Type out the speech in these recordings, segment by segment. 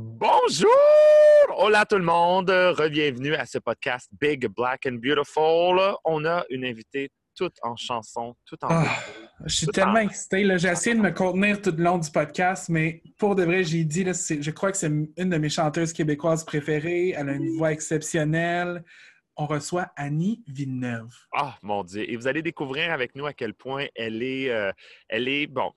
Bonjour! Hola tout le monde! Bienvenue à ce podcast Big, Black and Beautiful. On a une invitée toute en chanson, toute en... Ah, je suis tellement excité. J'ai essayé de me contenir tout le long du podcast, mais pour de vrai, j'ai dit, là, je crois que c'est une de mes chanteuses québécoises préférées. Elle a une voix exceptionnelle on reçoit Annie Villeneuve. Ah, mon Dieu. Et vous allez découvrir avec nous à quel point elle est, euh, elle est, bon,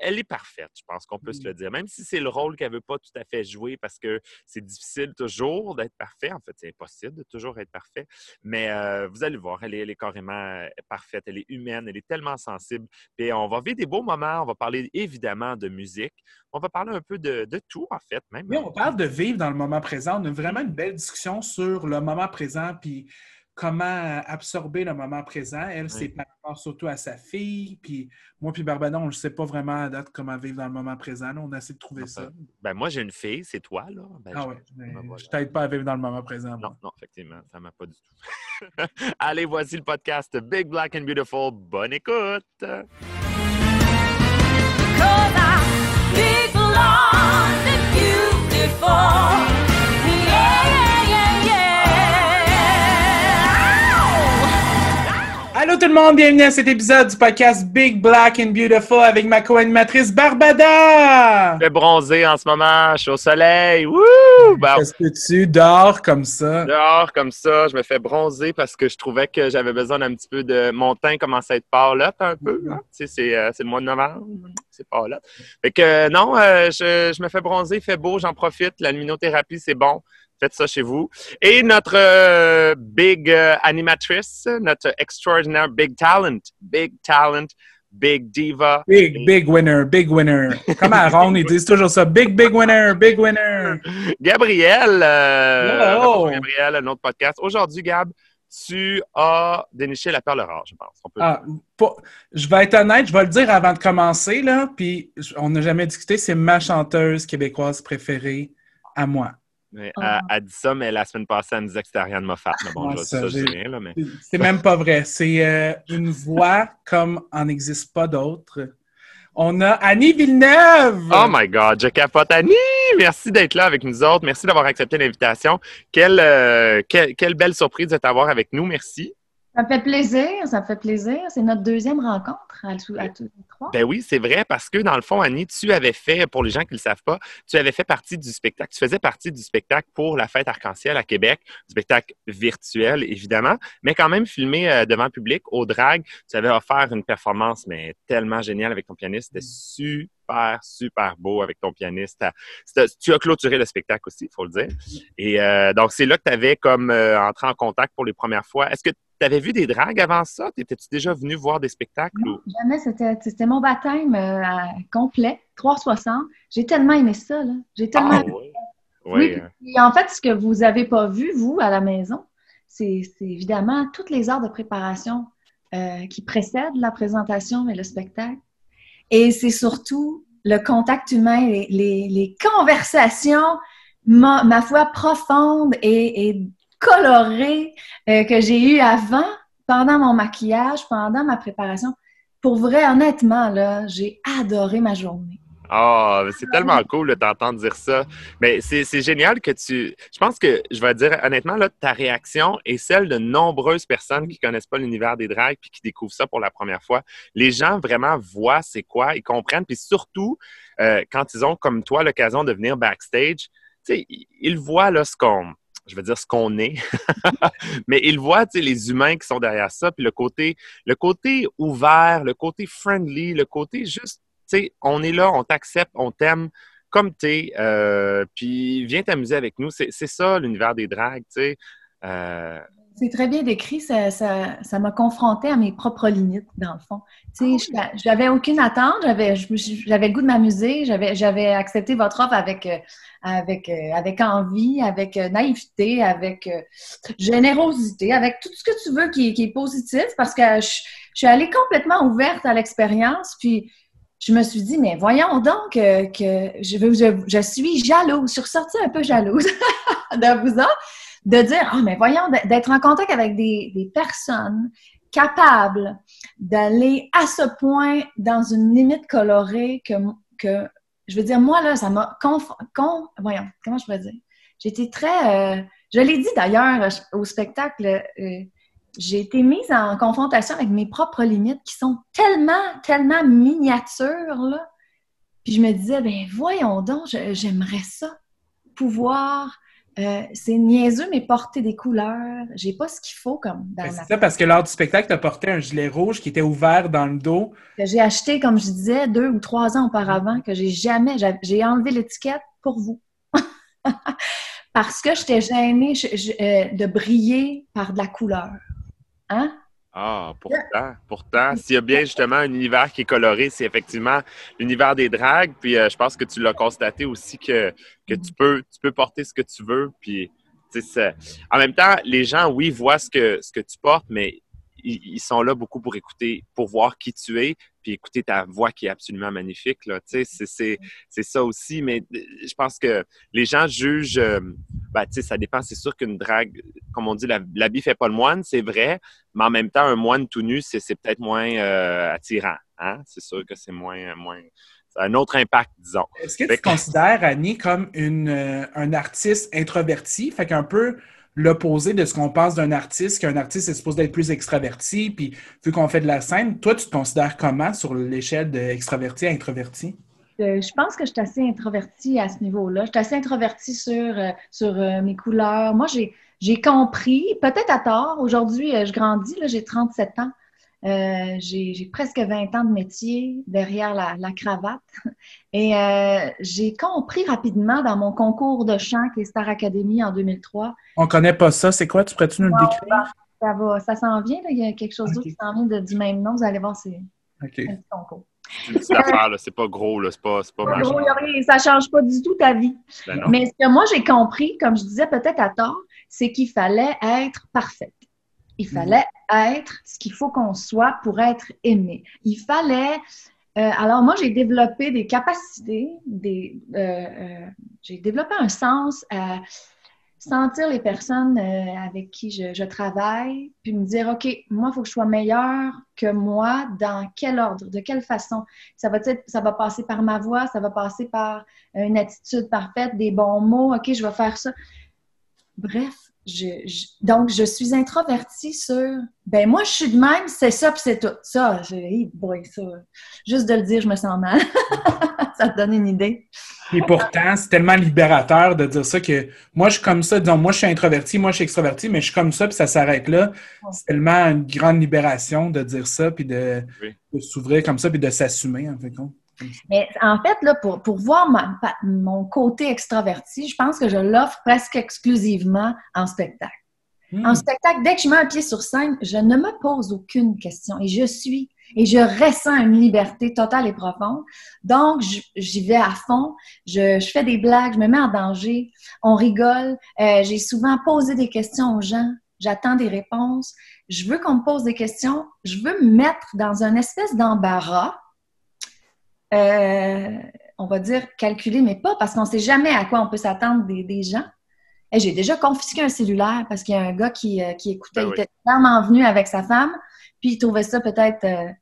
elle est parfaite, je pense qu'on peut se le dire. Même si c'est le rôle qu'elle ne veut pas tout à fait jouer parce que c'est difficile toujours d'être parfait. En fait, c'est impossible de toujours être parfait. Mais euh, vous allez voir, elle est, elle est, carrément euh, parfaite. Elle est humaine, elle est tellement sensible. Et on va vivre des beaux moments. On va parler évidemment de musique. On va parler un peu de, de tout, en fait, même. Oui, on parle de vivre dans le moment présent. On a vraiment une belle discussion sur le moment présent puis comment absorber le moment présent. Elle, c'est par rapport surtout à sa fille. Puis moi, puis Barbadon, on ne sait pas vraiment à date comment vivre dans le moment présent. on a essayé de trouver ça. Ben, moi, j'ai une fille, c'est toi, là. Ben, ah je, je t'aide pas à vivre dans le moment présent. Non, non, effectivement, ça ne m'a pas du tout. Allez, voici le podcast Big Black and Beautiful. Bonne écoute! big, beautiful. Allô tout le monde, bienvenue à cet épisode du podcast Big Black and Beautiful avec ma co-animatrice Barbada! Je vais bronzer en ce moment, je suis au soleil. Wouh! Qu'est-ce que tu dors comme ça? Dehors comme ça, je me fais bronzer parce que je trouvais que j'avais besoin d'un petit peu de. Mon teint commence à être là un peu. Hein. Tu sais, euh, c'est le mois de novembre, c'est là. Fait que non, euh, je, je me fais bronzer, il fait beau, j'en profite. La luminothérapie, c'est bon. Faites ça chez vous. Et notre euh, big euh, animatrice, notre extraordinaire big talent, big talent, big diva. Big, big winner, big winner. Comme à Ron, ils disent toujours ça. Big, big winner, big winner. Gabriel, euh, Gabriel, un autre podcast. Aujourd'hui, Gab, tu as déniché la perle rare, je pense. ah, je vais être honnête, je vais le dire avant de commencer, là, puis on n'a jamais discuté, c'est ma chanteuse québécoise préférée à moi. Ah. elle, dit ça, mais la semaine passée, elle me disait que c'était Ariane Moffat. Mais bon, je ça, je rien, là, mais... C'est même pas vrai. C'est euh, une voix comme en n'existe pas d'autres. On a Annie Villeneuve! Oh my God, je capote. Annie, merci d'être là avec nous autres. Merci d'avoir accepté l'invitation. Quelle, euh, quelle, quelle, belle surprise de t'avoir avec nous. Merci. Ça me fait plaisir, ça me fait plaisir. C'est notre deuxième rencontre à, tous les trois. Ben oui, c'est vrai, parce que dans le fond, Annie, tu avais fait, pour les gens qui ne le savent pas, tu avais fait partie du spectacle. Tu faisais partie du spectacle pour la fête arc-en-ciel à Québec, du spectacle virtuel, évidemment, mais quand même filmé euh, devant le public, au drag. Tu avais offert une performance, mais tellement géniale avec ton pianiste. C'était super, super beau avec ton pianiste. Tu as clôturé le spectacle aussi, il faut le dire. Et euh, donc, c'est là que tu avais comme euh, entré en contact pour les premières fois. Est-ce que tu avais vu des dragues avant ça? Étais-tu déjà venu voir des spectacles? Non, jamais. C'était mon baptême euh, complet, 360. J'ai tellement aimé ça. J'ai tellement ah, oui. oui. Hein. Et en fait, ce que vous n'avez pas vu, vous, à la maison, c'est évidemment toutes les heures de préparation euh, qui précèdent la présentation et le spectacle. Et c'est surtout le contact humain, les, les, conversations, ma, ma, foi, profondes et, et coloré euh, que j'ai eu avant, pendant mon maquillage, pendant ma préparation. Pour vrai, honnêtement, j'ai adoré ma journée. Ah, c'est tellement cool de t'entendre dire ça. Mais c'est génial que tu. Je pense que, je vais dire honnêtement, ta réaction est celle de nombreuses personnes qui connaissent pas l'univers des drags puis qui découvrent ça pour la première fois. Les gens vraiment voient c'est quoi, ils comprennent. Puis surtout, euh, quand ils ont, comme toi, l'occasion de venir backstage, ils voient là, ce qu'on je veux dire ce qu'on est, mais il voit les humains qui sont derrière ça, puis le côté, le côté ouvert, le côté friendly, le côté juste, tu sais, on est là, on t'accepte, on t'aime comme tu es, euh, puis viens t'amuser avec nous. C'est ça l'univers des dragues, tu sais. Euh, c'est très bien décrit. Ça, ça, ça m'a confronté à mes propres limites, dans le fond. Tu sais, ah j'avais aucune attente. J'avais, le goût de m'amuser. J'avais, accepté votre offre avec, euh, avec, euh, avec envie, avec euh, naïveté, avec générosité, avec tout ce que tu veux qui, qui est positif parce que je, suis allée complètement ouverte à l'expérience. Puis, je me suis dit, mais voyons donc que, je, je, je, suis jalouse. Je suis ressortie un peu jalouse de vous autres de dire, oh, mais voyons, d'être en contact avec des, personnes capables d'aller à ce point dans une limite colorée que, que je veux dire, moi, là, ça m'a... Conf... Voyons, comment je pourrais dire? J'étais très... Euh, je l'ai dit d'ailleurs au spectacle, euh, j'ai été mise en confrontation avec mes propres limites qui sont tellement, tellement miniatures, là. Puis je me disais, ben voyons donc, j'aimerais ça, pouvoir euh, c'est niaiseux, mais porter des couleurs, j'ai pas ce qu'il faut comme dans ben, C'est ça, parce que lors du spectacle, tu as porté un gilet rouge qui était ouvert dans le dos. Que j'ai acheté, comme je disais, deux ou trois ans auparavant, que j'ai jamais... J'ai enlevé l'étiquette pour vous. parce que j'étais gênée euh, de briller par de la couleur. Hein? Ah, pourtant, pourtant, s'il y a bien justement un univers qui est coloré, c'est effectivement l'univers des dragues. Puis euh, je pense que tu l'as constaté aussi que, que tu, peux, tu peux porter ce que tu veux. Puis, en même temps, les gens, oui, voient ce que, ce que tu portes, mais ils, sont là beaucoup pour écouter, pour voir qui tu es, puis écouter ta voix qui est absolument magnifique. Là. C'est, c'est ça aussi, mais euh, je pense que les gens jugent, euh, ben, ça dépend. C'est sûr qu'une drague, comme on dit, l'habit fait pas le moine, c'est vrai, mais en même temps, un moine tout nu, c'est, peut-être moins euh, attirant. Hein? C'est sûr que c'est moins, moins, un autre impact, disons. Est-ce que tu considères Annie comme une, un artiste introverti? Fait qu'un peu l'opposé de ce qu'on pense d'un artiste, qu'un artiste est supposé être plus extraverti, puis vu qu'on fait de la scène, toi, tu te considères comment sur l'échelle d'extraverti à introverti? Euh, je pense que je suis assez introvertie à ce niveau-là. Je suis assez introvertie sur, euh, euh, mes couleurs. Moi, j'ai compris, peut-être à tort, aujourd'hui, je grandis, j'ai 37 ans. Euh, j'ai presque 20 ans de métier derrière la, cravate. Et euh, j'ai compris rapidement dans mon concours de chant qui est Star Academy en 2003. On connaît pas ça. C'est quoi? Tu pourrais-tu nous le décrire? Ça va, ça s'en vient. Il y a quelque chose d'autre qui s'en vient du même nom. Vous allez voir, c'est un petit concours. C'est affaire, c'est pas gros, c'est pas, pas gros, Ça change pas du tout ta vie. Ben Mais ce que moi j'ai compris, comme je disais peut-être à tort, c'est qu'il fallait être parfaite. Il mhm. fallait être ce qu'il faut qu'on soit pour être aimé. Il fallait. Euh, alors, moi, j'ai développé des capacités, des, euh, euh, j'ai développé un sens à sentir les personnes avec qui je, travaille, puis me dire, OK, moi, il faut que je sois meilleur que moi, dans quel ordre, de quelle façon. Ça va, ça va passer par ma voix, ça va passer par une attitude parfaite, des bons mots, OK, je vais faire ça. Bref, donc, je suis introvertie sur ben moi, je suis de même, c'est ça, puis c'est tout. Ça, j'ai, ça. Juste de le dire, je me sens mal. ça te donne une idée. Et pourtant, c'est tellement libérateur de dire ça que moi, je suis comme ça. Disons, moi, je suis introverti, moi, je suis extroverti, mais je suis comme ça, puis ça s'arrête là. C'est tellement une grande libération de dire ça, puis de, s'ouvrir comme ça, puis de s'assumer, en fait. Mais en fait, là, pour, pour voir mon côté extraverti, je pense que je l'offre presque exclusivement en spectacle. Hmm. En spectacle, dès que je mets un pied sur scène, je ne me pose aucune question et je suis et je ressens une liberté totale et profonde. Donc, j'y vais à fond, je, je, fais des blagues, je me mets en danger, on rigole. Euh, J'ai souvent posé des questions aux gens, j'attends des réponses. Je veux qu'on me pose des questions, je veux me mettre dans une espèce d'embarras euh, on va dire, calculer, mais pas parce qu'on ne sait jamais à quoi on peut s'attendre des, gens. Et j'ai déjà confisqué un cellulaire parce qu'il y a un gars qui, euh, écoutait, ben il était clairement venu avec sa femme, puis il trouvait ça peut-être euh,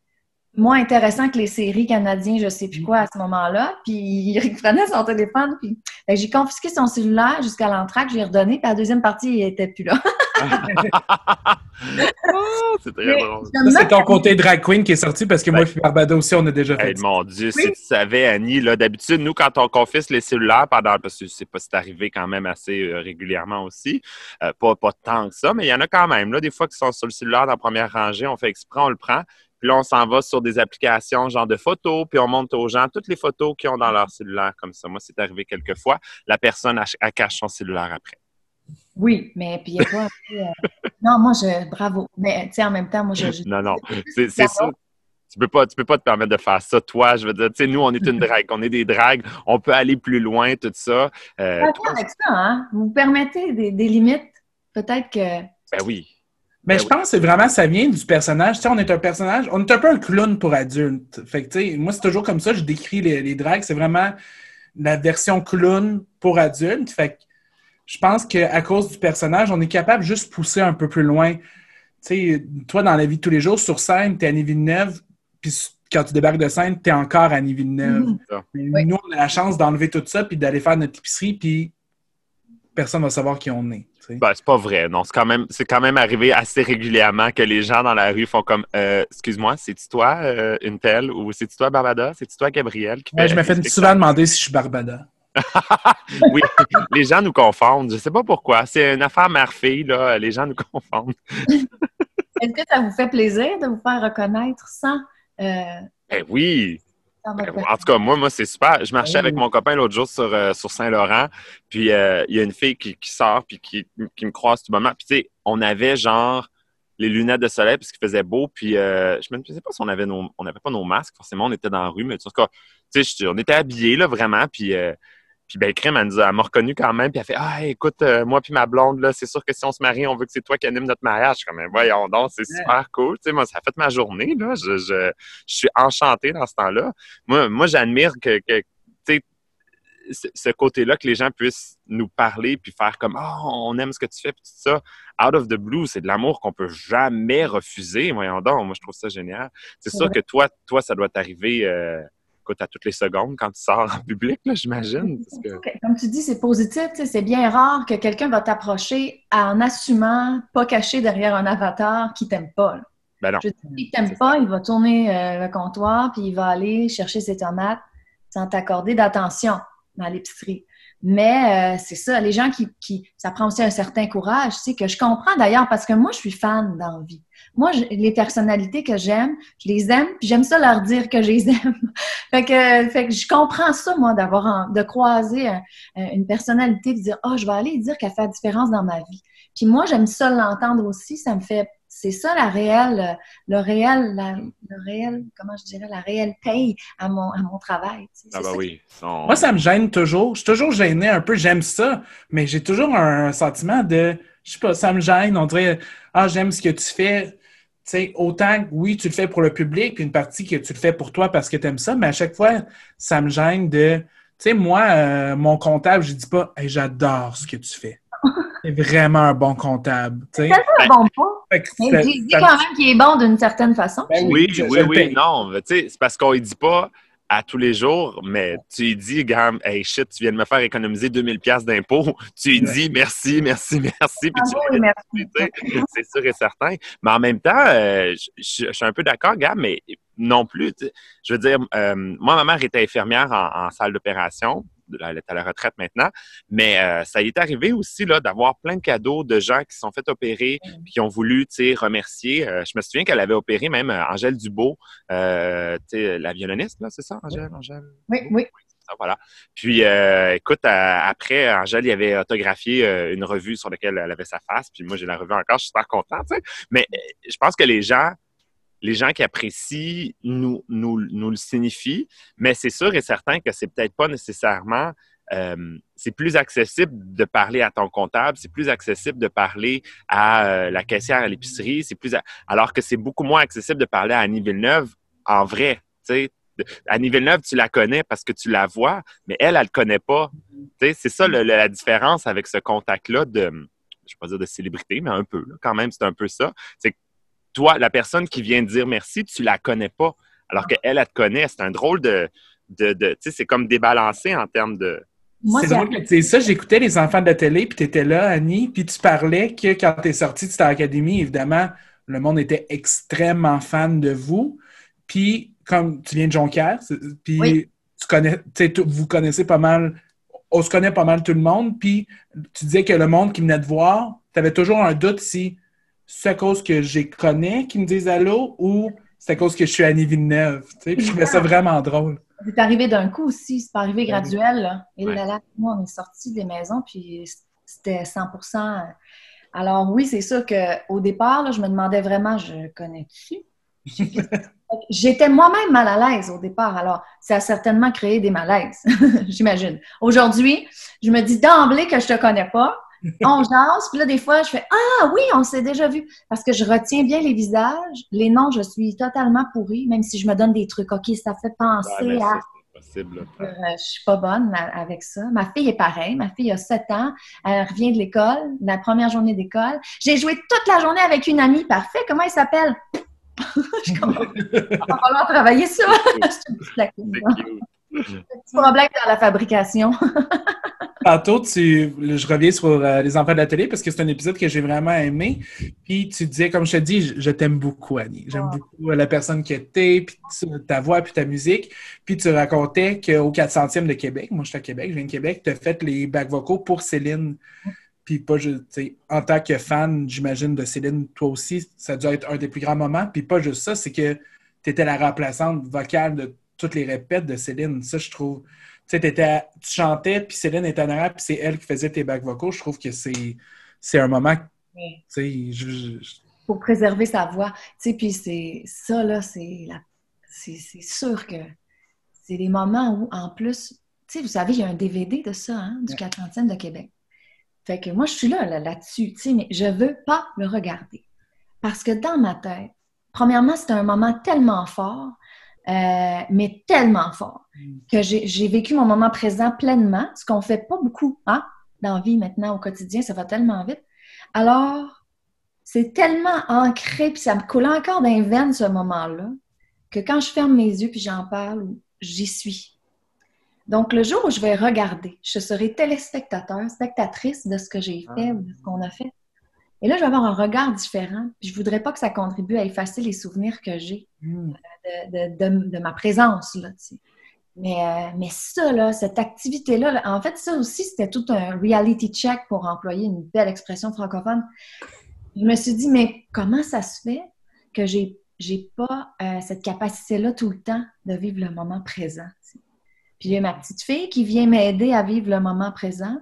moins intéressant que les séries canadiennes, je sais plus quoi à ce moment-là. Puis il prenait son téléphone, puis j'ai confisqué son cellulaire jusqu'à l'entraque, je lui ai redonné, puis la deuxième partie, il était plus là. Oh, c'est très drôle. C'est ton côté drag queen qui est sorti parce que moi, je suis Barbado aussi, on a déjà fait. mon Dieu, si tu savais, Annie, là, d'habitude, nous, quand on confisque les cellulaires pendant, parce que sais pas si c'est arrivé quand même assez euh, régulièrement aussi, euh, pas, pas tant que ça, mais il y en a quand même, là, des fois qui sont sur le cellulaire dans la première rangée, on fait exprès, on le prend. Puis là, on s'en va sur des applications genre de photos, puis on montre aux gens toutes les photos qu'ils ont dans leur cellulaire comme ça. Moi, c'est arrivé quelques fois. La personne, elle, cache son cellulaire après. Oui, mais puis il n'y a pas. Euh, non, moi, je. Bravo. Mais tu sais, en même temps, moi, je. non, non. C'est ça. Tu peux pas, tu peux pas te permettre de faire ça, toi. Je veux dire, tu sais, nous, on est une drague, on est des dragues, on peut aller plus loin, tout ça. Euh, avec ça, hein? Vous permettez des, des limites, peut-être que. Ben oui. Mais ben je pense que c'est vraiment, ça vient du personnage. Tu sais, on est un personnage, on est un peu un clown pour adultes. Fait que, tu sais, moi, c'est toujours comme ça, je décris les, les dragues. C'est vraiment la version clown pour adultes. Fait que je pense qu'à cause du personnage, on est capable de juste pousser un peu plus loin. Tu sais, toi, dans la vie de tous les jours, sur scène, t'es Annie Villeneuve, puis quand tu débarques de scène, tu es encore à Villeneuve. Mhm. Nous, on a la chance d'enlever tout ça puis d'aller faire notre épicerie, puis personne va savoir qui on est. Ben, c'est pas vrai, non. C'est quand même, c'est quand même arrivé assez régulièrement que les gens dans la rue font comme, euh, excuse-moi, c'est-tu toi euh, une telle ou c'est-tu toi Barbada, c'est-tu toi Gabriel qui je me fais souvent demander si je suis Barbada. oui, les gens nous confondent. Je sais pas pourquoi. C'est une affaire mère-fille, là. Les gens nous confondent. Est-ce que ça vous fait plaisir de vous faire reconnaître sans. Euh, ben oui! Ben, en tout cas, moi, moi c'est super. Je marchais avec mon copain l'autre jour sur, euh, sur Saint-Laurent, puis euh, il y a une fille qui, sort, puis qui, me croise tout moment. Puis, tu sais, on avait genre les lunettes de soleil parce qu'il faisait beau, puis je me disais pas si on avait nos, on n'avait pas nos masques, forcément, on était dans la rue, mais en tout cas, tu sais, on était habillés, là, vraiment, puis puis ben, Crème, elle, m'a reconnu quand même, puis elle fait Ah, écoute, euh, moi puis ma blonde, là, c'est sûr que si on se marie, on veut que c'est toi qui anime notre mariage. Je suis comme, voyons donc, c'est super cool. Tu sais, moi, ça a fait ma journée, là. Je, je, je suis enchanté dans ce temps-là. Moi, moi j'admire que, que tu sais, ce côté-là, que les gens puissent nous parler puis faire comme oh, on aime ce que tu fais, puis tout ça. Out of the blue, c'est de l'amour qu'on peut jamais refuser. Voyons donc, moi, je trouve ça génial. C'est sûr que toi, toi, ça doit t'arriver. Euh, à toutes les secondes quand tu sors en public, j'imagine. Comme tu dis, c'est positif. C'est bien rare que quelqu'un va t'approcher en assumant, pas caché derrière un avatar qui t'aime pas. Ben non. il t'aime pas, il va tourner euh, le comptoir, puis il va aller chercher ses tomates sans t'accorder d'attention dans l'épicerie. Mais euh, c'est ça, les gens qui, qui, Ça prend aussi un certain courage, tu sais, que je comprends d'ailleurs, parce que moi, je suis fan d'envie. Moi, les personnalités que j'aime, je les aime, puis j'aime ça leur dire que je les aime. fait, que, fait que je comprends ça, moi, d'avoir de croiser une personnalité, de dire « Oh, je vais aller dire qu'elle fait la différence dans ma vie. » Puis moi, j'aime ça l'entendre aussi, ça me fait c'est ça la réelle, le réel, le réel, comment je dirais, la réelle paye à mon, à mon travail. Ah bah oui. Moi, ça me gêne toujours. Je suis toujours gêné un peu. J'aime ça, mais j'ai toujours un sentiment de, je sais pas, ça me gêne. On dirait, ah, j'aime ce que tu fais. Tu sais, autant, oui, tu le fais pour le public, puis une partie que tu le fais pour toi parce que tu aimes ça, mais à chaque fois, ça me gêne de, tu sais, moi, euh, mon comptable, je dis pas, j'adore ce que tu fais. C'est vraiment un bon comptable. C'est un bon point. Mais il dit quand même qu'il est bon d'une certaine façon. Ben oui, oui, oui, non. C'est parce qu'on ne dit pas à tous les jours, mais tu lui dis, gamme, hey shit, tu viens de me faire économiser 2000 pièces d'impôts. Tu lui dis merci, merci, merci, puis tu c'est sûr et certain. Mais en même temps, euh, je, suis un peu d'accord, Gab, mais non plus. Je veux dire, euh, moi, ma mère était infirmière en salle d'opération elle est à la retraite maintenant. Mais euh, ça y est arrivé aussi là, d'avoir plein de cadeaux de gens qui se sont fait opérer et qui ont voulu remercier. Euh, je me souviens qu'elle avait opéré même euh, Angèle Dubo, la violoniste, c'est ça, Angèle? Angèle? Oui, oui. voilà. Puis, écoute, après, Angèle, il avait autographié une revue sur laquelle elle avait sa face. Puis moi, j'ai la revue encore, je suis super content. Mais je pense que les gens les gens qui apprécient nous, nous, le signifient, mais c'est sûr et certain que c'est peut-être pas nécessairement euh, c'est plus accessible de parler à ton comptable, c'est plus accessible de parler à euh, la caissière à l'épicerie, c'est plus alors que c'est beaucoup moins accessible de parler à Annie Villeneuve en vrai. sais. Annie Villeneuve, tu la connais parce que tu la vois, mais elle, elle ne connaît pas. C'est ça la différence avec ce contact-là de, je ne vais pas dire de célébrité, mais un peu, quand même, c'est un peu ça. Toi, la personne qui vient dire merci, tu la connais pas. Alors ah. qu'elle, elle te connaît. C'est un drôle de. de, tu sais, c'est comme débalancé en termes de. C'est drôle que tu ça, j'écoutais les enfants de la télé, puis tu étais là, Annie, puis tu parlais que quand tu es sorti de cette académie, évidemment, le monde était extrêmement fan de vous. Puis, comme tu viens de Jonquière, puis tu connais, vous connaissez pas mal, on se connaît pas mal tout le monde, puis tu disais que le monde qui venait te voir, tu avais toujours un doute si c'est à cause que j'ai connais qui me disent allô ou c'est à cause que je suis Annie Villeneuve. Tu sais? je trouvais ça vraiment drôle. C'est arrivé d'un coup aussi, c'est pas arrivé graduel. Là. Et là, là, moi, on est sortis des maisons, puis c'était 100% Alors oui, c'est sûr qu'au départ, je me demandais vraiment, je connais-tu? J'étais moi-même mal à l'aise au départ, alors ça a certainement créé des malaises, j'imagine. Aujourd'hui, je me dis d'emblée que je te connais pas, on jase, puis là, des fois, je fais Ah oui, on s'est déjà vu. Parce que je retiens bien les visages. Les noms, je suis totalement pourrie, même si je me donne des trucs. OK, ça fait penser à. Possible. Euh, je suis pas bonne avec ça. Ma fille est pareille. Ma fille a 7 ans. Elle revient de l'école, la première journée d'école. J'ai joué toute la journée avec une amie. Parfait. Comment elle s'appelle? je suis comme, il va falloir travailler ça. C'est Petit problème dans la fabrication. Tantôt, tu, je reviens sur euh, Les Enfants de la télé parce que c'est un épisode que j'ai vraiment aimé. Puis tu disais, comme je te dis, je, t'aime beaucoup, Annie. J'aime ah. beaucoup euh, la personne que t'es, puis ta voix, puis ta musique. Puis tu racontais qu'au 400e de Québec, moi je suis à Québec, je viens de Québec, tu as fait les bacs vocaux pour Céline. Puis pas juste, en tant que fan, j'imagine, de Céline, toi aussi, ça a dû être un des plus grands moments. Puis pas juste ça, c'est que tu étais la remplaçante vocale de toutes les répètes de Céline. Ça, je trouve. Tu chantais, puis Céline était en arrière, puis c'est elle qui faisait tes bacs vocaux. Je trouve que c'est un moment. Tu sais, Pour préserver sa voix. Puis c'est ça, là, c'est c'est sûr que c'est des moments où, en plus, tu sais, vous savez, il y a un DVD de ça, hein, du 40e de Québec. Fait que moi, je suis là, là-dessus, tu sais, mais je veux pas le regarder. Parce que dans ma tête, premièrement, c'était un moment tellement fort euh, mais tellement fort mm. que j'ai vécu mon moment présent pleinement, ce qu'on fait pas beaucoup hein, dans la vie maintenant au quotidien, ça va tellement vite. Alors, c'est tellement ancré, puis ça me coule encore d'un veine ce moment-là, que quand je ferme mes yeux puis j'en parle, j'y suis. Donc, le jour où je vais regarder, je serai téléspectateur, spectatrice de ce que j'ai fait ou de ce qu'on a fait. Et là, je vais avoir un regard différent. Puis je voudrais pas que ça contribue à effacer les souvenirs que j'ai hmm. euh, de, ma présence. Là, mais, euh, mais ça, là, cette activité-là, en fait, ça aussi, c'était tout un reality check pour employer une belle expression francophone. Je me suis dit, mais comment ça se fait que j'ai j'ai pas euh, cette capacité-là tout le temps de vivre le moment présent? Puis j'ai ma petite fille qui vient m'aider à vivre le moment présent.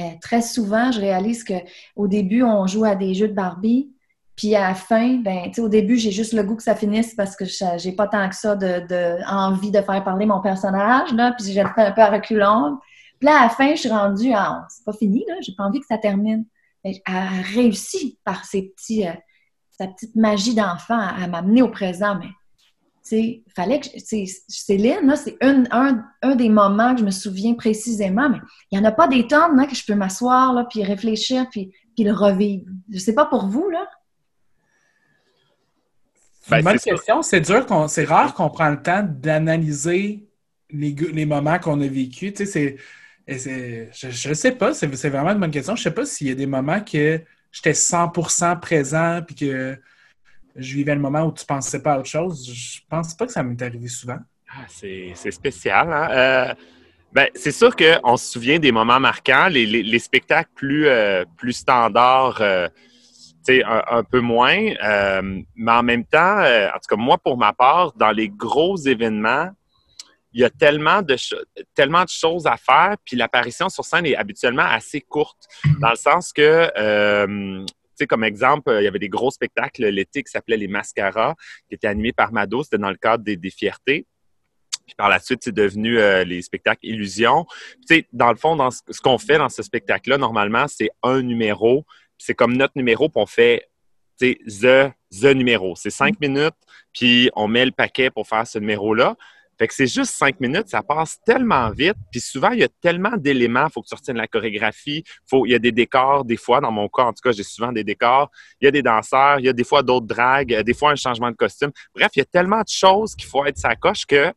Euh, très souvent, je réalise qu'au début, on joue à des jeux de Barbie, puis à la fin, ben, au début, j'ai juste le goût que ça finisse parce que j'ai pas tant que ça de, de faire parler mon personnage, là, puis j'ai fait un peu à reculons. Puis là, à la fin, je suis rendue à c'est pas fini, là, j'ai pas envie que ça termine. Elle a réussi par petits, euh, sa petite magie d'enfant à m'amener au présent, mais fallait que. Céline, c'est un, un, des moments que je me souviens précisément, mais il n'y en a pas des tonnes hein, que je peux m'asseoir, là, puis réfléchir, puis, puis le revivre. Je sais pas pour vous, là. Ben, bonne question. C'est dur, c'est rare qu'on prend le temps d'analyser les, les, moments qu'on a vécus. Tu sais, je ne sais pas, c'est vraiment une bonne question. Je ne sais pas s'il y a des moments que j'étais 100% présent, puis que je vivais le moment où tu pensais pas à autre chose. Je pense pas que ça m'est arrivé souvent. Ah, c'est spécial. Hein? Euh, ben, c'est sûr qu'on se souvient des moments marquants, les, spectacles plus, euh, plus standards, euh, un, un, peu moins. mais en même temps, en tout cas, moi, pour ma part, dans les gros événements, il y a tellement de, tellement de choses à faire, puis l'apparition sur scène est habituellement assez courte, dans le sens que comme exemple, il y avait des gros spectacles l'été qui s'appelaient les Mascaras, qui étaient animés par Mado. C'était dans le cadre des, fiertés. Puis par la suite, c'est devenu euh, les spectacles Illusion. Tu sais, dans le fond, dans ce, qu'on fait dans ce spectacle-là, normalement, c'est un numéro. C'est comme notre numéro, puis on fait the, the numéro. C'est cinq mm. minutes, puis on met le paquet pour faire ce numéro-là. Fait que c'est juste cinq minutes, ça passe tellement vite. Puis souvent, il y a tellement d'éléments. Il faut que tu retiennes la chorégraphie. Il y a des décors, des fois, dans mon cas, en tout cas, j'ai souvent des décors. Il y a des danseurs, il y a des fois d'autres dragues, des fois un changement de costume. Bref, il y a tellement de choses qu'il faut être sa coche que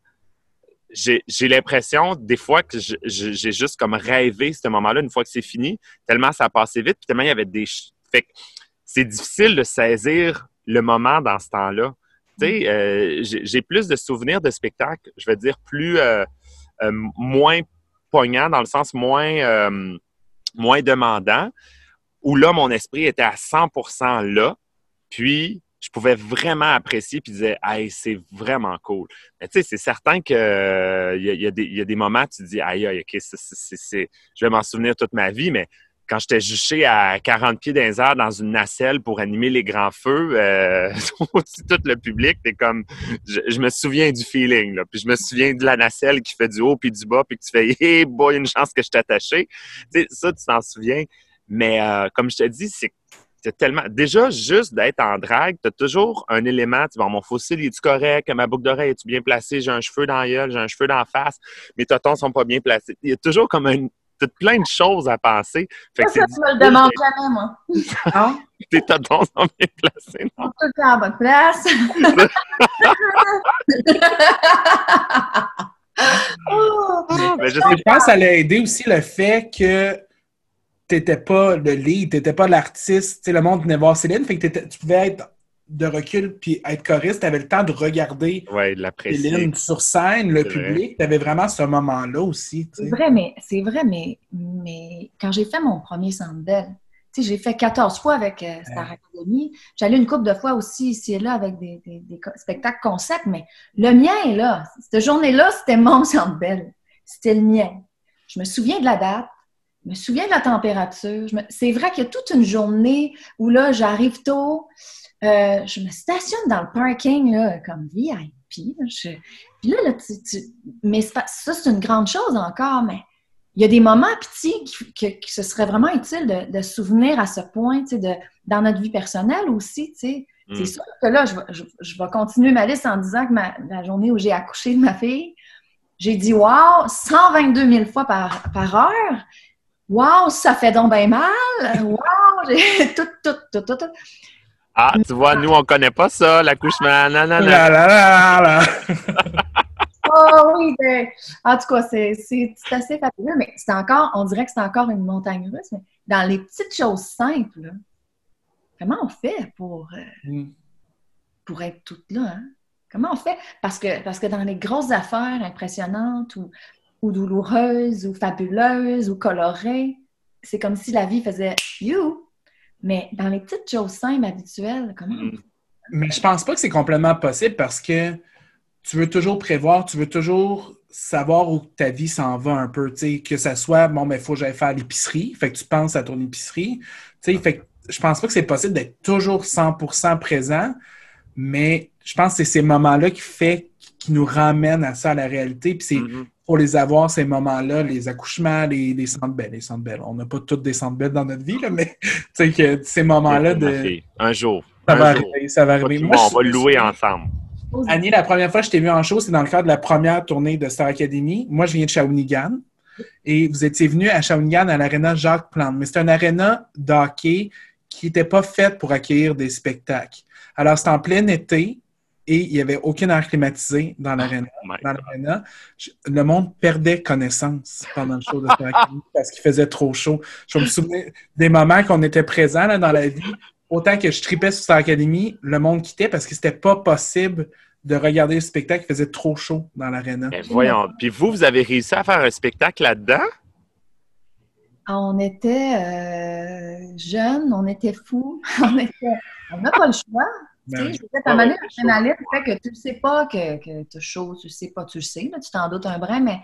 j'ai l'impression, des fois, que j'ai juste comme rêvé ce moment-là, une fois que c'est fini, tellement ça a passé vite, puis tellement il y avait des... Fait c'est difficile de saisir le moment dans ce temps-là. Tu sais, euh, j'ai plus de souvenirs de spectacles, je veux dire, plus euh, euh, moins poignants, dans le sens moins, moins demandant, où là, mon esprit était à 100% là, puis je pouvais vraiment apprécier puis disais Hey, c'est vraiment cool. Mais tu sais, c'est certain qu'il y, y, a des moments où tu dis Aïe, aïe, ok, je vais m'en souvenir toute ma vie, mais quand j'étais juché à 40 pieds d'un air dans une nacelle pour animer les grands feux, euh, tout le public, t'es comme, je, me souviens du feeling, là, puis je me souviens de la nacelle qui fait du haut puis du bas, puis tu fais, hey boy, une chance que je. Tu ça, tu t'en souviens. Mais euh, comme je te dis, c'est tellement. Déjà, juste d'être en drague, tu as toujours un élément. Tu vois, mon fossile, est-tu correct? Ma boucle d'oreille, est-tu bien placée? J'ai un cheveu dans la j'ai un cheveu dans la face. Mes totons sont pas bien placés. Il y a toujours comme un, t'as plein de choses à penser. Fait que ça, tu me le demandes jamais, moi. Non? T'es ton sont bien placés, non? Tout le temps à bonne place. Mais je, je pense que ça l'a aidé aussi le fait que t'étais pas le lead, t'étais pas l'artiste. Le monde venait voir Céline, fait que tu pouvais être de recul puis être choriste, tu avais le temps de regarder ouais, Céline sur scène, le public. Tu avais vraiment ce moment-là aussi. C'est vrai, mais c'est vrai, mais, mais quand j'ai fait mon premier Sandbell, j'ai fait 14 fois avec euh, Star Academy. J'allais une couple de fois aussi ici et là avec des, spectacles concepts, mais le mien est là. Cette journée-là, c'était mon Sandbell. C'était le mien. Je me souviens de la date. Je me souviens de la température. C'est vrai qu'il y a toute une journée où là, j'arrive tôt, euh, je me stationne dans le parking là, comme VIP. Puis là, mais ça, c'est une grande chose encore, mais il y a des moments petits qui, ce serait vraiment utile de, souvenir à ce point, de, dans notre vie personnelle aussi. C'est mm. sûr que là, je, vais continuer ma liste en disant que la journée où j'ai accouché de ma fille, j'ai dit Wow, 122 000 fois par, par heure. Wow, ça fait donc bien mal. Wow, j'ai tout, tout, tout, tout, tout. Ah, tu vois, nous, on connaît pas ça, l'accouchement. Non, non, non. La, la, la, la. oh oui, ben, en tout cas, c'est assez fabuleux, mais c'est encore, on dirait que c'est encore une montagne russe, mais dans les petites choses simples, comment on fait pour, euh, mm. pour être toute là? Hein? Comment on fait? Parce que, parce que dans les grosses affaires impressionnantes ou, ou douloureuses ou fabuleuses ou colorées, c'est comme si la vie faisait You! Mais dans les petites choses simples, habituelles, comment mm. Mais je pense pas que c'est complètement possible parce que tu veux toujours prévoir, tu veux toujours savoir où ta vie s'en va un peu, que ça soit, bon, mais il faut que j'aille faire l'épicerie, fait que tu penses à ton épicerie, tu fait que je pense pas que c'est possible d'être toujours 100% présent, mais je pense que c'est ces moments-là qui fait, qui nous ramènent à ça, à la réalité, puis c'est mm-hmm pour les avoir, ces moments-là, les accouchements, les, les centres belles, les centres belles. On n'a pas toutes des centres belles dans notre vie, là, mais que ces moments-là de. Un jour. Ça va arriver, ça va arriver. Moi, on va le louer ensemble. Annie, la première fois que je t'ai vu en show, c'est dans le cadre de la première tournée de Star Academy. Moi, je viens de Shawinigan. Et vous étiez venu à Shawinigan à l'aréna Jacques Plante. Mais c'est un aréna d'hockey qui n'était pas fait pour accueillir des spectacles. Alors, c'est en plein été et il n'y avait aucune air climatisé dans l'aréna. Oh le monde perdait connaissance pendant le show de parce qu'il faisait trop chaud. Je me souviens des moments qu'on était présents là, dans la vie. Autant que je tripais sur Star Academy, le monde quittait parce que c'était pas possible de regarder le spectacle. Il faisait trop chaud dans l'aréna. voyons. Puis vous, vous avez réussi à faire un spectacle là-dedans? On était euh, jeunes, on était fous, on n'a pas le choix. Ben, tu sais, ta manière l'adrénaline fait que tu ne sais pas que, que tu as chaud, tu ne sais pas, tu le sais, tu t'en doutes un brin, mais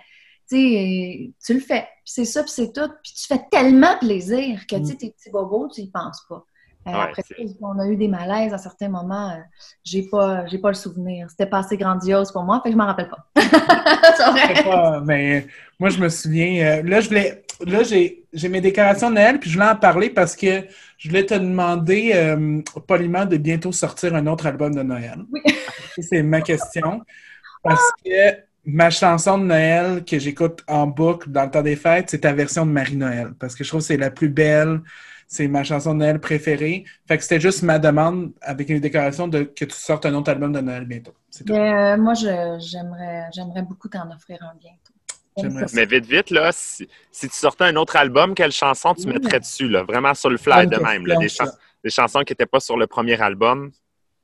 tu le fais. c'est ça, puis c'est tout. Puis tu fais tellement plaisir que mm. tes petits bobos, tu n'y penses pas. Euh, après, on a eu des malaises à certains moments. Euh, j'ai pas, j'ai pas le souvenir. C'était pas assez grandiose pour moi, fait que je m'en rappelle pas. pas. Mais moi, je me souviens. Euh, là, je voulais, là, j'ai, j'ai mes décorations de Noël, puis je voulais en parler parce que je voulais te demander euh, poliment de bientôt sortir un autre album de Noël. Oui. C'est ma question. Parce que ma chanson de Noël que j'écoute en boucle dans le temps des fêtes, c'est ta version de Marie-Noël. Parce que je trouve que c'est la plus belle. C'est ma chanson de Noël préférée. Fait que c'était juste ma demande avec une déclaration de que tu sortes un autre album de Noël bientôt. Ben, euh, moi, j'aimerais beaucoup t'en offrir un bientôt. Mais vite, vite, là, si, tu sortais un autre album, quelle chanson tu mettrais dessus, là? Vraiment sur le fly de même, là, des, chansons qui n'étaient pas sur le premier album?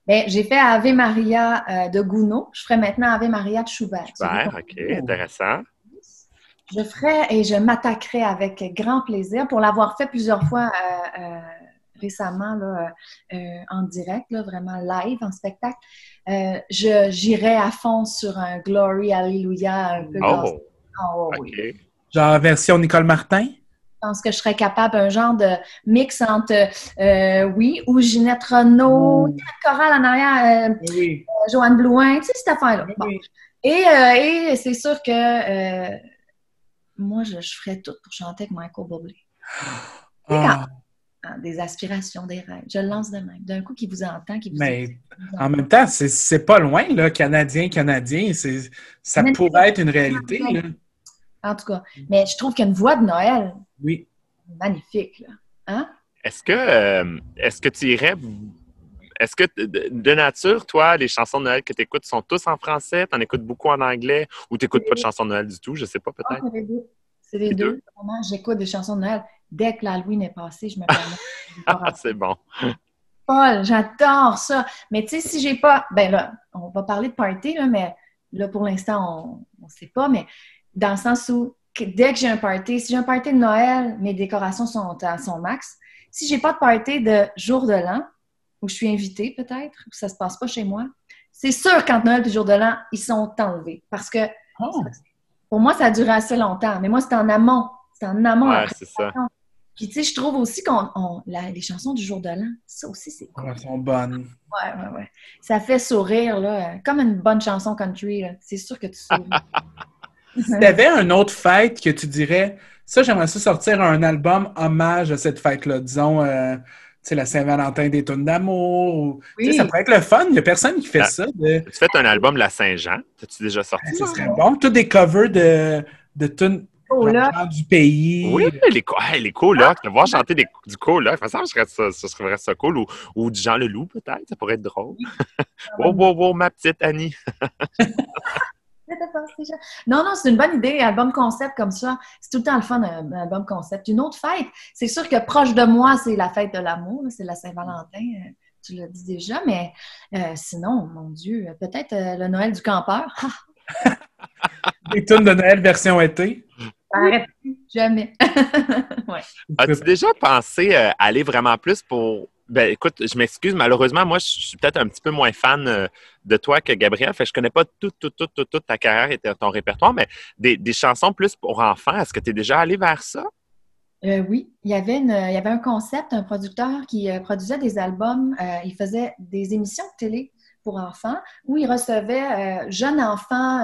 Bien, j'ai fait Ave Maria euh, de Gounod. Je ferai maintenant Ave Maria de Schubert. Schubert, OK, intéressant. Je ferai et je m'attaquerai avec grand plaisir pour l'avoir fait plusieurs fois euh, euh, récemment là, en direct, là, vraiment live, en spectacle. J'irai à fond sur un Glory, Alléluia, un peu oh. Oh, Genre version Nicole Martin? Je pense que je serais capable un genre de mix entre, euh, oui, ou Ginette Renault, chorale en arrière, euh, oui. Euh, Joanne Blouin, tu sais, cette affaire-là. Et, et c'est sûr que moi, je, ferais tout pour chanter avec Michael Bublé. Ah. Des aspirations, des rêves. Je le lance de même. D'un coup, qui vous entend, qui vous Mais en même temps, c'est pas loin, là, Canadien, Canadien. Ça pourrait être une réalité. Là. En tout cas. Mais je trouve qu'il y a une voix de Noël. Oui. Magnifique, là. Hein? Est-ce que, euh, est-ce que tu irais. Est-ce que de nature, toi, les chansons de Noël que tu écoutes sont tous en français? Tu en écoutes beaucoup en anglais ou tu n'écoutes pas de chansons de Noël du tout? Je ne sais pas, peut-être. c'est les deux. C'est les, deux. J'écoute des chansons de Noël. Dès que l'Halloween est passé, je me permets. ah, c'est bon. Paul, j'adore ça. Mais tu sais, si j'ai pas. Ben là, on va parler de party, là, mais là, pour l'instant, on ne sait pas. Mais dans le sens où, dès que j'ai un party, si j'ai un party de Noël, mes décorations sont à son max. Si j'ai pas de party de jour de l'an, où je suis invitée peut-être, où ça se passe pas chez moi, c'est sûr qu'entre Noël et jour de l'an, ils sont enlevés. Parce que oh. pour moi, ça a duré assez longtemps. Mais moi, c'est en amont. C'est en amont. Ouais, c'est ça. Puis, tu sais, je trouve aussi qu'on. les chansons du jour de l'an, ça aussi, c'est cool. Elles sont bonnes. Ouais, ouais, ouais. Ça fait sourire, là. Comme une bonne chanson country, là. C'est sûr que tu souris. si t'avais un autre fête que tu dirais, ça, j'aimerais ça sortir un album hommage à cette fête-là. Disons, euh, tu sais, la Saint-Valentin des tonnes d'amour. Oui. Ça pourrait être le fun. Il n'y a personne qui fait ah, ça. De... Tu fais un album La Saint-Jean. As-tu déjà sorti? ça? serait bon. Tous des covers de, de tunes du pays. Oui, les, hey, les colocs, de voir chanter des, du coloc, ça, serait, ça, ça serait ça cool. Ou, ou du Jean Leloup, peut-être, ça pourrait être drôle. wow, wow, wow, ma petite Annie. non, non, c'est une bonne idée, album concept comme ça. C'est tout le temps le fun, un, album concept. Une autre fête, c'est sûr que proche de moi, c'est la fête de l'amour, c'est la Saint-Valentin, euh, tu l'as dit déjà, mais euh, sinon, mon Dieu, peut-être euh, le Noël du campeur. Des tunes de Noël version été. Arrête jamais. As-tu déjà pensé euh, aller vraiment plus pour. Ben, écoute, je m'excuse, malheureusement, moi, je suis peut-être un petit peu moins fan euh, de toi que Gabriel. Fait je connais pas toute, toute, toute, toute, ta carrière et ton répertoire, mais des, chansons plus pour enfants, est-ce que tu es déjà allé vers ça? Euh, oui, il y, avait il y avait un concept, un producteur qui produisait des albums, il faisait des émissions de télé pour enfants où il recevait jeunes enfants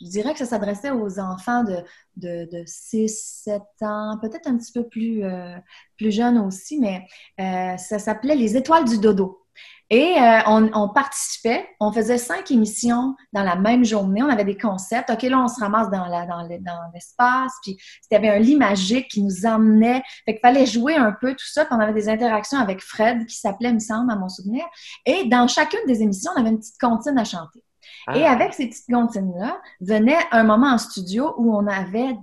je dirais que ça s'adressait aux enfants de, de, 6, 7 ans, peut-être un petit peu plus, euh, plus jeunes aussi, mais euh, ça s'appelait Les Étoiles du Dodo. Et euh, on, participait, on faisait cinq émissions dans la même journée, on avait des concepts. OK, là, on se ramasse dans, la, dans, l'espace, puis il y avait un lit magique qui nous emmenait. Fait qu'il fallait jouer un peu tout ça, puis on avait des interactions avec Fred, qui s'appelait, me semble, à mon souvenir. Et dans chacune des émissions, on avait une petite comptine à chanter. Et ah. avec ces petites comptines-là, venait un moment en studio où on avait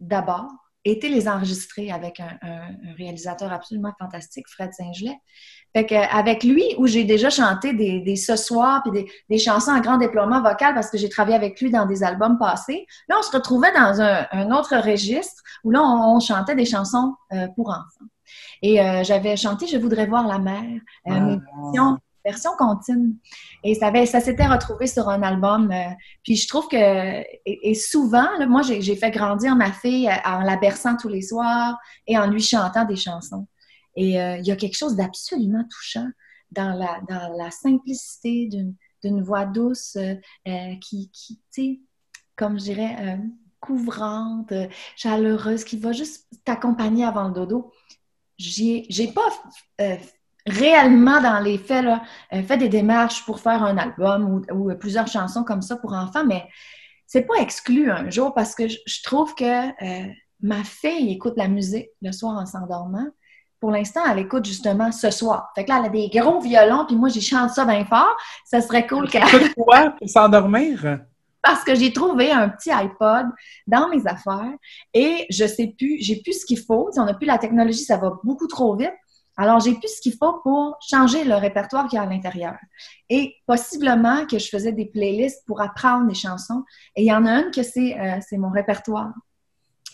d'abord été les enregistrer avec un, réalisateur absolument fantastique, Fred Saint-Gelais. Fait qu'avec lui, où j'ai déjà chanté des, des ce soir puis des, chansons en grand déploiement vocal parce que j'ai travaillé avec lui dans des albums passés, là, on se retrouvait dans un, autre registre où là, on, chantait des chansons euh, pour enfants. Et euh, j'avais chanté Je voudrais voir la mer, euh, ah version continue. Et ça, ça s'était retrouvé sur un album. Euh, puis je trouve que, et, souvent, moi, j'ai fait grandir ma fille euh, en la berçant tous les soirs et en lui chantant des chansons. Et euh, il y a quelque chose d'absolument touchant dans la, dans la simplicité d'une voix douce qui, qui tu sais, comme je dirais, couvrante, chaleureuse, qui va juste t'accompagner avant le dodo. J'ai pas réellement dans les faits, là, euh, fait des démarches pour faire un album ou, plusieurs chansons comme ça pour enfants, mais c'est pas exclu un jour parce que je, trouve que euh, ma fille écoute la musique le soir en s'endormant. Pour l'instant, elle écoute justement ce soir. Fait que là, elle a des gros violons, puis moi, j'y chante ça bien fort. Ça serait cool qu'elle... quoi pour s'endormir? Parce que j'ai trouvé un petit iPod dans mes affaires et je sais plus, j'ai plus ce qu'il faut. Si on n'a plus la technologie, ça va beaucoup trop vite. Alors, j'ai plus ce qu'il faut pour changer le répertoire qu'il y a à l'intérieur. Et possiblement que je faisais des playlists pour apprendre des chansons. Et il y en a une que c'est euh, mon répertoire.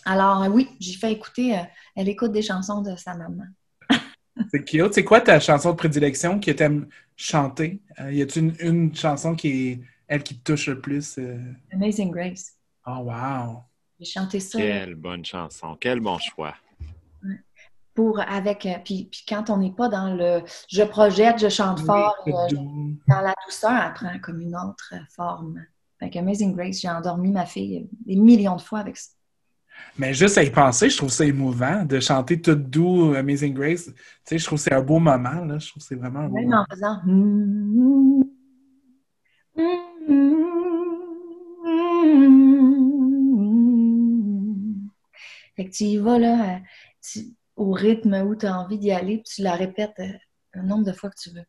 Alors, euh, oui, j'ai fait écouter, euh, elle écoute des chansons de sa maman. c'est cute. C'est quoi ta chanson de prédilection que tu aimes chanter? y a-t-il une, chanson qui est elle qui te touche le plus? Amazing Grace. Oh, wow! J'ai chanté ça. Quelle bonne chanson. Quel bon choix pour avec euh, puis, puis quand on n'est pas dans le je projette, je chante fort, euh, dans la douceur, elle prend comme une autre forme. Avec Amazing Grace, j'ai endormi ma fille des millions de fois avec ça. Mais juste à y penser, je trouve ça émouvant de chanter tout doux Amazing Grace. Tu sais, je trouve que c'est un beau moment. Là. Je trouve que c'est vraiment un beau Même moment. en faisant... Mm, mm, mm, Fait que tu y vas là, au rythme où tu as envie d'y aller, puis tu la répètes euh, un nombre de fois que tu veux.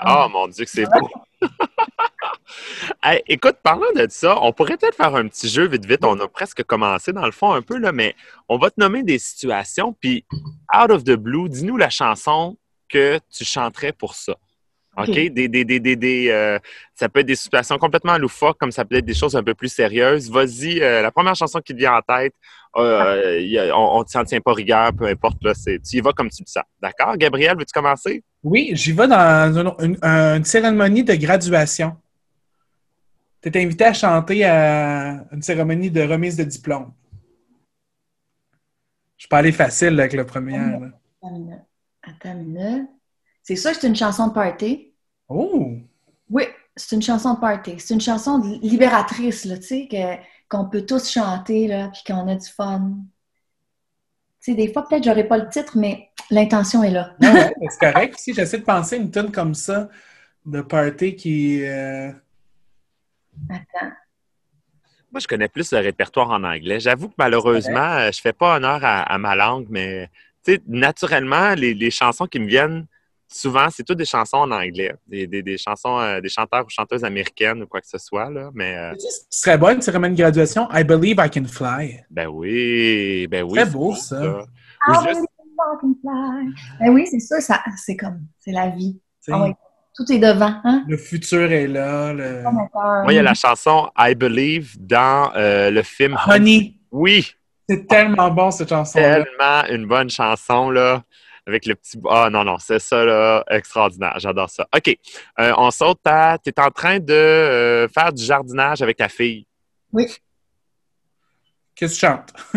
Ah, oh, mon Dieu, que c'est beau! écoute, parlant de ça, on pourrait peut-être faire un petit jeu vite vite. On a presque commencé dans le fond un peu, là, mais on va te nommer des situations. Puis, out of the blue, dis-nous la chanson que tu chanterais pour ça. OK? Des, des, des, des euh, ça peut être des situations complètement loufoques, comme ça peut être des choses un peu plus sérieuses. Vas-y, euh, la première chanson qui te vient en tête, euh, on ne s'en tient pas rigueur, peu importe. Là, tu y vas comme tu le sens. D'accord? Gabriel, veux-tu commencer? Oui, j'y vais dans une, cérémonie de graduation. Tu es invité à chanter à une cérémonie de remise de diplôme. Je peux aller facile avec le premier. Attends une minute. C'est ça, c'est une chanson de party. Oh! Oui, c'est une chanson de party. C'est une chanson libératrice, là, tu sais, qu'on peut tous chanter, là, puis qu'on a du fun. Tu sais, des fois, peut-être, j'aurais pas le titre, mais l'intention est là. ouais, c'est correct. Si j'essaie de penser une tune comme ça, de party qui. Euh, Attends. Moi, je connais plus le répertoire en anglais. J'avoue que malheureusement, je fais pas honneur à, ma langue, mais naturellement, les, chansons qui me viennent, souvent, c'est toutes des chansons en anglais, des, chansons, euh, des chanteurs ou chanteuses américaines ou quoi que ce soit. Là, mais, euh, Ce serait bon une cérémonie de graduation. I believe I can fly. Ben oui, ben oui. C'est beau, ça. I believe I can fly. Ben oui, c'est ça, c'est comme, c'est la vie. Ah tout est devant. Hein? Le futur est là. Moi, il y a la chanson I Believe dans euh, le film Honey. Oui. C'est tellement bon, cette chanson. Tellement une bonne chanson, là avec le petit. Ah non, non, c'est ça, là, extraordinaire. J'adore ça. OK. Euh, on saute à. Tu es en train de euh, faire du jardinage avec ta fille. Oui. Qu'est-ce que tu chantes?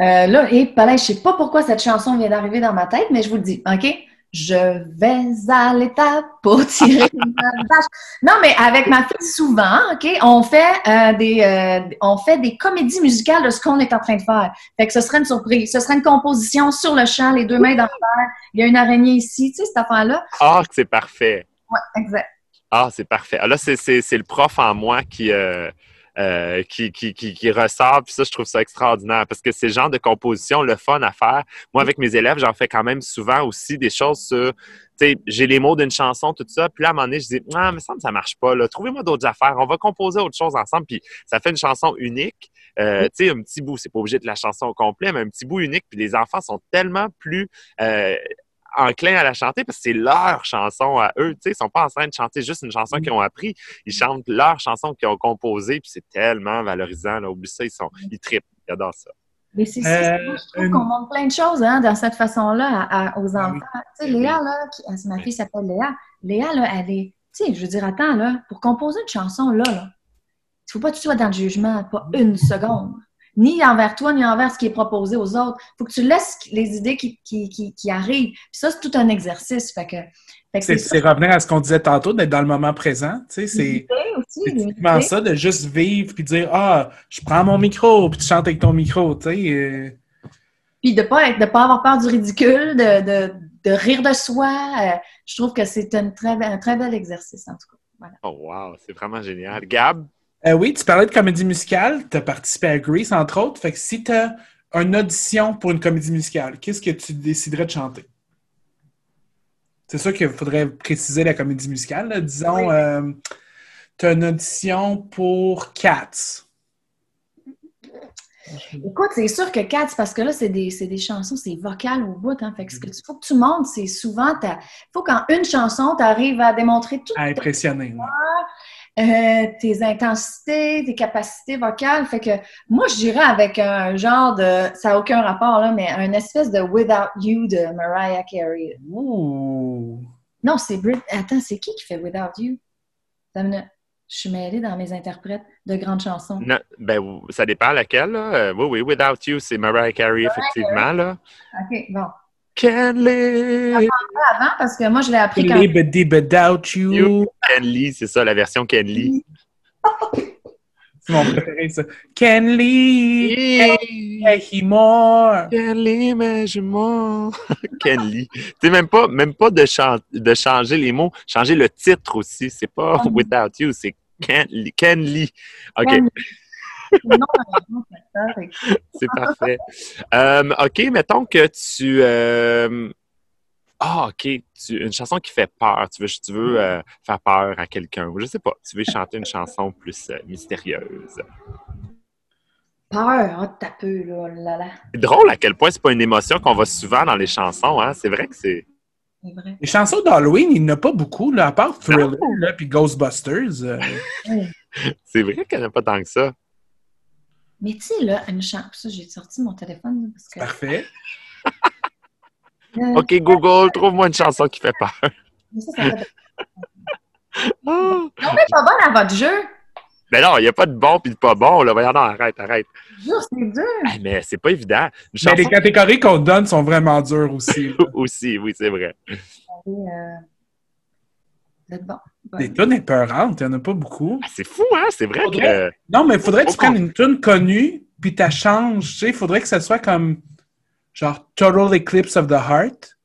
euh, là, et je ne sais pas pourquoi cette chanson vient d'arriver dans ma tête, mais je vous le dis. OK? Je vais à l'étape pour tirer ma vache. Non, mais avec ma fille, souvent, OK, on fait, euh, des, euh, on fait des comédies musicales de ce qu'on est en train de faire. Fait que ce serait une surprise. Ce serait une composition sur le champ, les deux mains dans l'air. Il y a une araignée ici, tu sais, cette affaire-là. Ah, c'est parfait. Oui, exact. Ah, c'est parfait. Ah, là, c'est le prof en moi qui, euh, euh, qui, qui, qui, ressort. Puis ça, je trouve ça extraordinaire parce que c'est le genre de composition, le fun à faire. Moi, avec mes élèves, j'en fais quand même souvent aussi des choses sur. Tu sais, j'ai les mots d'une chanson, tout ça. Puis là, à un moment donné, je dis, ah, mais ça ça marche pas. Là. Trouvez-moi d'autres affaires. On va composer autre chose ensemble. Puis ça fait une chanson unique. Euh, tu sais, un petit bout. C'est pas obligé de la chanson au complet, mais un petit bout unique. Puis les enfants sont tellement plus euh, enclins à la chanter parce que c'est leur chanson à eux. Ils ne sont pas en train de chanter juste une chanson qu'ils ont appris. Ils chantent leur chanson qu'ils ont composée, puis c'est tellement valorisant. Là. Oublie ça, ils, sont, ils trippent. Ils adorent ça. Mais c'est euh, je trouve qu'on montre plein de choses hein, dans cette façon-là aux ah enfants. Tu sais, Léa, là, ah, ma fille s'appelle Léa. Léa, là, elle est. Tu sais, je veux dire, attends, là, pour composer une chanson, là, là il ne faut pas que tu sois dans le jugement, pas une seconde ni envers toi, ni envers ce qui est proposé aux autres. Il faut que tu laisses les idées qui, qui, qui, arrivent. Puis ça, c'est tout un exercice. Fait que, c'est revenir à ce qu'on disait tantôt, d'être dans le moment présent. Tu sais, c'est typiquement ça, de juste vivre puis dire Ah, je prends mon micro, puis tu chantes avec ton micro. Tu sais, euh. Puis de ne pas, pas avoir peur du ridicule, de, de, de rire de soi. Euh, je trouve que c'est un très, un très bel exercice, en tout cas. Voilà. Oh, wow, c'est vraiment génial. Gab? Euh, oui, tu parlais de comédie musicale, tu as participé à Grease, entre autres. Fait que si tu as une audition pour une comédie musicale, qu'est-ce que tu déciderais de chanter? C'est sûr qu'il faudrait préciser la comédie musicale. Disons, euh, tu as une audition pour Cats. Écoute, c'est sûr que Cats, parce que là, c'est des, chansons, c'est vocal au bout. Hein, fait que ce que faut que tu montres, c'est souvent, il faut qu'en une chanson, tu arrives à démontrer tout. À impressionner. Euh, tes intensités, tes capacités vocales. Fait que moi, je dirais avec un genre de. Ça n'a aucun rapport, là, mais un espèce de Without You de Mariah Carey. Ouh! Non, c'est Brit. Attends, c'est qui qui fait Without You? Je suis mêlée dans mes interprètes de grandes chansons. Non, ben, ça dépend laquelle. Là. Euh, oui, oui, Without You, c'est Mariah Carey, effectivement. Là. OK, bon. Can live. avant parce que moi, je l'ai appris quand... Live without you. Can Lee, c'est ça, la version Ken Lee. c'est mon préféré, ça. Ken Lee. Hey, more. Ken Lee, mais je mens. Ken Lee. Tu sais, même pas, même pas de, de changer les mots, changer le titre aussi. C'est pas ah. Without You, c'est Lee. Lee. OK. C'est parfait. Euh, OK, mettons que tu. euh, Ah, OK. Tu... Une chanson qui fait peur. Tu veux, tu veux euh, faire peur à quelqu'un. Je sais pas. Tu veux chanter une chanson plus euh, mystérieuse. Peur, oh, t'as peu, là, oh là, là. C'est drôle à quel point c'est pas une émotion qu'on voit souvent dans les chansons. Hein? C'est vrai que c'est. C'est vrai. Les chansons d'Halloween, il n'y en a pas beaucoup, là, à part Thriller, là, puis Ghostbusters. euh, C'est vrai qu'il n'y en a pas tant que ça. Mais tu sais, là, une chanson. Ça, j'ai sorti mon téléphone parce que. parfait. Euh, OK, Google, trouve-moi une chanson qui fait peur. ça, ça fait- Ah! Non, mais pas bonne à votre jeu. Mais non, il n'y a pas de bon puis de pas bon. Là. Voyons, non, arrête, arrête. C'est dur. Ah, mais c'est pas évident. Mais les catégories qu'on donne sont vraiment dures aussi. aussi, oui, c'est vrai. Euh, Vous êtes bon. Des tunes épeurantes, il n'y en a pas beaucoup. Ah, c'est fou, hein? C'est vrai que. Non, mais il faudrait que tu prennes une tune connue, puis tu changes. Tu sais, il faudrait que ça soit comme genre Total Eclipse of the Heart.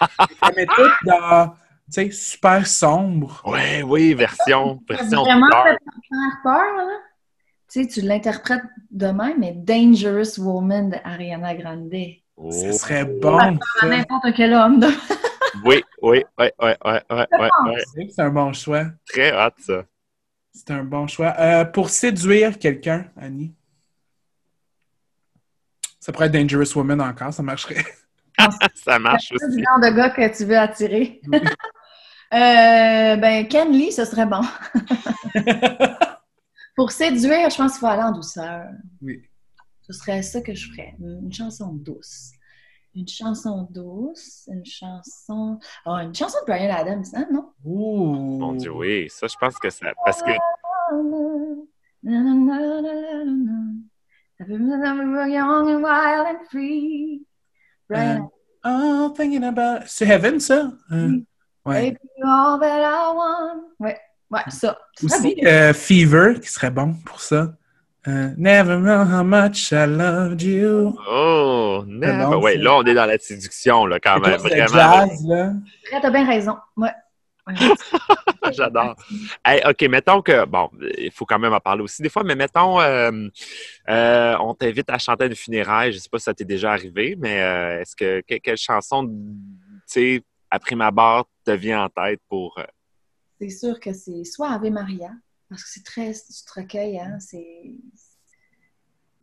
Ça met tout dans, tu sais, super sombre. Oui, oui, version, version vraiment faire peur, là. Tu sais, tu l'interprètes de même, mais Dangerous Woman d'Ariana Grande. Oh. Ça serait bon. À ça. n'importe quel homme. de- Oui, oui, oui, oui, oui, oui, oui. C'est c'est un bon choix. Très hot, ça. C'est un bon choix. Euh, pour séduire quelqu'un, Annie, ça pourrait être Dangerous Woman encore, ça marcherait. Ça marche C'est le aussi. genre de gars que tu veux attirer. Euh, ben, Ken Lee, ce serait bon. Pour séduire, je pense qu'il faut aller en douceur. Oui. Ce serait ça que je ferais. Une chanson douce. Une chanson douce, une chanson. Oh, une chanson de Brian Adams, hein, non? Ouh. Mon Dieu, oui. Ça, je pense que ça. Parce que. Young and wild and free. Brian Oh, thinking about. C'est Heaven, ça? Euh, Oui. ouais. Baby, all that I want. Ouais, ouais, ça. Aussi, euh, Fever, qui serait bon pour ça. Euh, Never know how much I loved you. Oh, non. bon, Oui, c'est- là, on est dans la séduction, là, quand même. le Vraiment. jazz, là. Ouais, T'as bien raison. Ouais. Ouais. J'adore. Hey, OK, mettons que, bon, il faut quand même en parler aussi des fois, mais mettons, euh, euh, on t'invite à chanter à une funéraille. Je ne sais pas si ça t'est déjà arrivé, mais euh, est-ce que, que- quelle chanson, tu sais, après ma barre, te vient en tête pour. euh, C'est sûr que c'est soit Ave Maria, parce que c'est très du recueil, hein, c'est...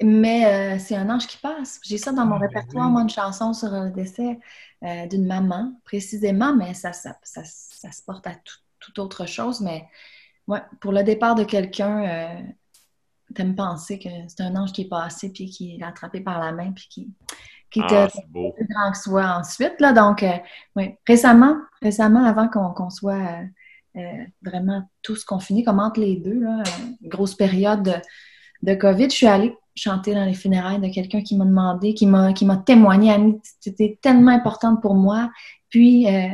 Mais euh, c'est un ange qui passe. J'ai ça dans mon Ah, ben répertoire, moi, une chanson sur le décès euh, d'une maman, précisément, mais ça, ça, ça, ça se porte à tout, toute autre chose. Mais ouais, pour le départ de quelqu'un, euh, t'aimes penser que c'est un ange qui est passé, puis qui l'a attrapé par la main, puis qui, qui te, Ah, beau. plus grand que soi ensuite. Là, donc, euh, oui, récemment, récemment, avant qu'on soit vraiment tous confinés, comme entre les deux, là, euh, grosse période de, de COVID, je suis allée chanter dans les funérailles de quelqu'un qui m'a demandé, qui m'a qui m'a témoigné, Annie, c'était tellement importante pour moi, puis euh,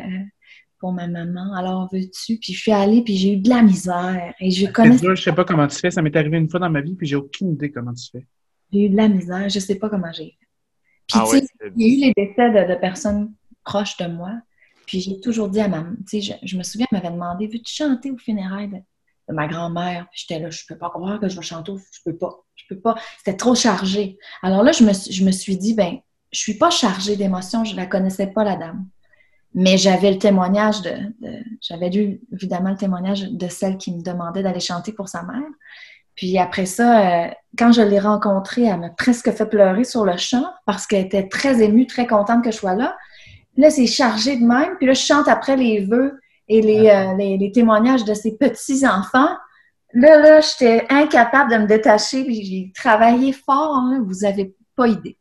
pour ma maman, alors veux-tu? Puis je suis allée, puis j'ai eu de la misère, et je connais dur, je sais pas comment tu fais. Ça m'est arrivé une fois dans ma vie, puis j'ai aucune idée comment tu fais. j'ai eu de la misère, je sais pas comment j'ai fait. Puis Ah tu ouais, sais, y a eu les décès de, de personnes proches de moi. Puis j'ai toujours dit à ma tu sais, je, me souviens, elle m'avait demandé Veux-tu chanter au funérailles de, ma grand-mère? Puis j'étais là, je peux pas croire que je vais chanter, je peux pas, je peux pas. C'était trop chargé. Alors là, je me, suis- dit Ben, je suis pas chargée d'émotions, je la connaissais pas, la dame. Mais j'avais le témoignage de, j'avais lu évidemment le témoignage de celle qui me demandait d'aller chanter pour sa mère. Puis après ça, euh, quand je l'ai rencontrée, elle m'a presque fait pleurer sur le chant parce qu'elle était très émue, très contente que je sois là. Là, c'est chargé de même. Puis là, je chante après les vœux et les, euh, les, les témoignages de ses petits-enfants. Là, là, j'étais incapable de me détacher. Puis j'ai travaillé fort. hein, vous avez pas idée.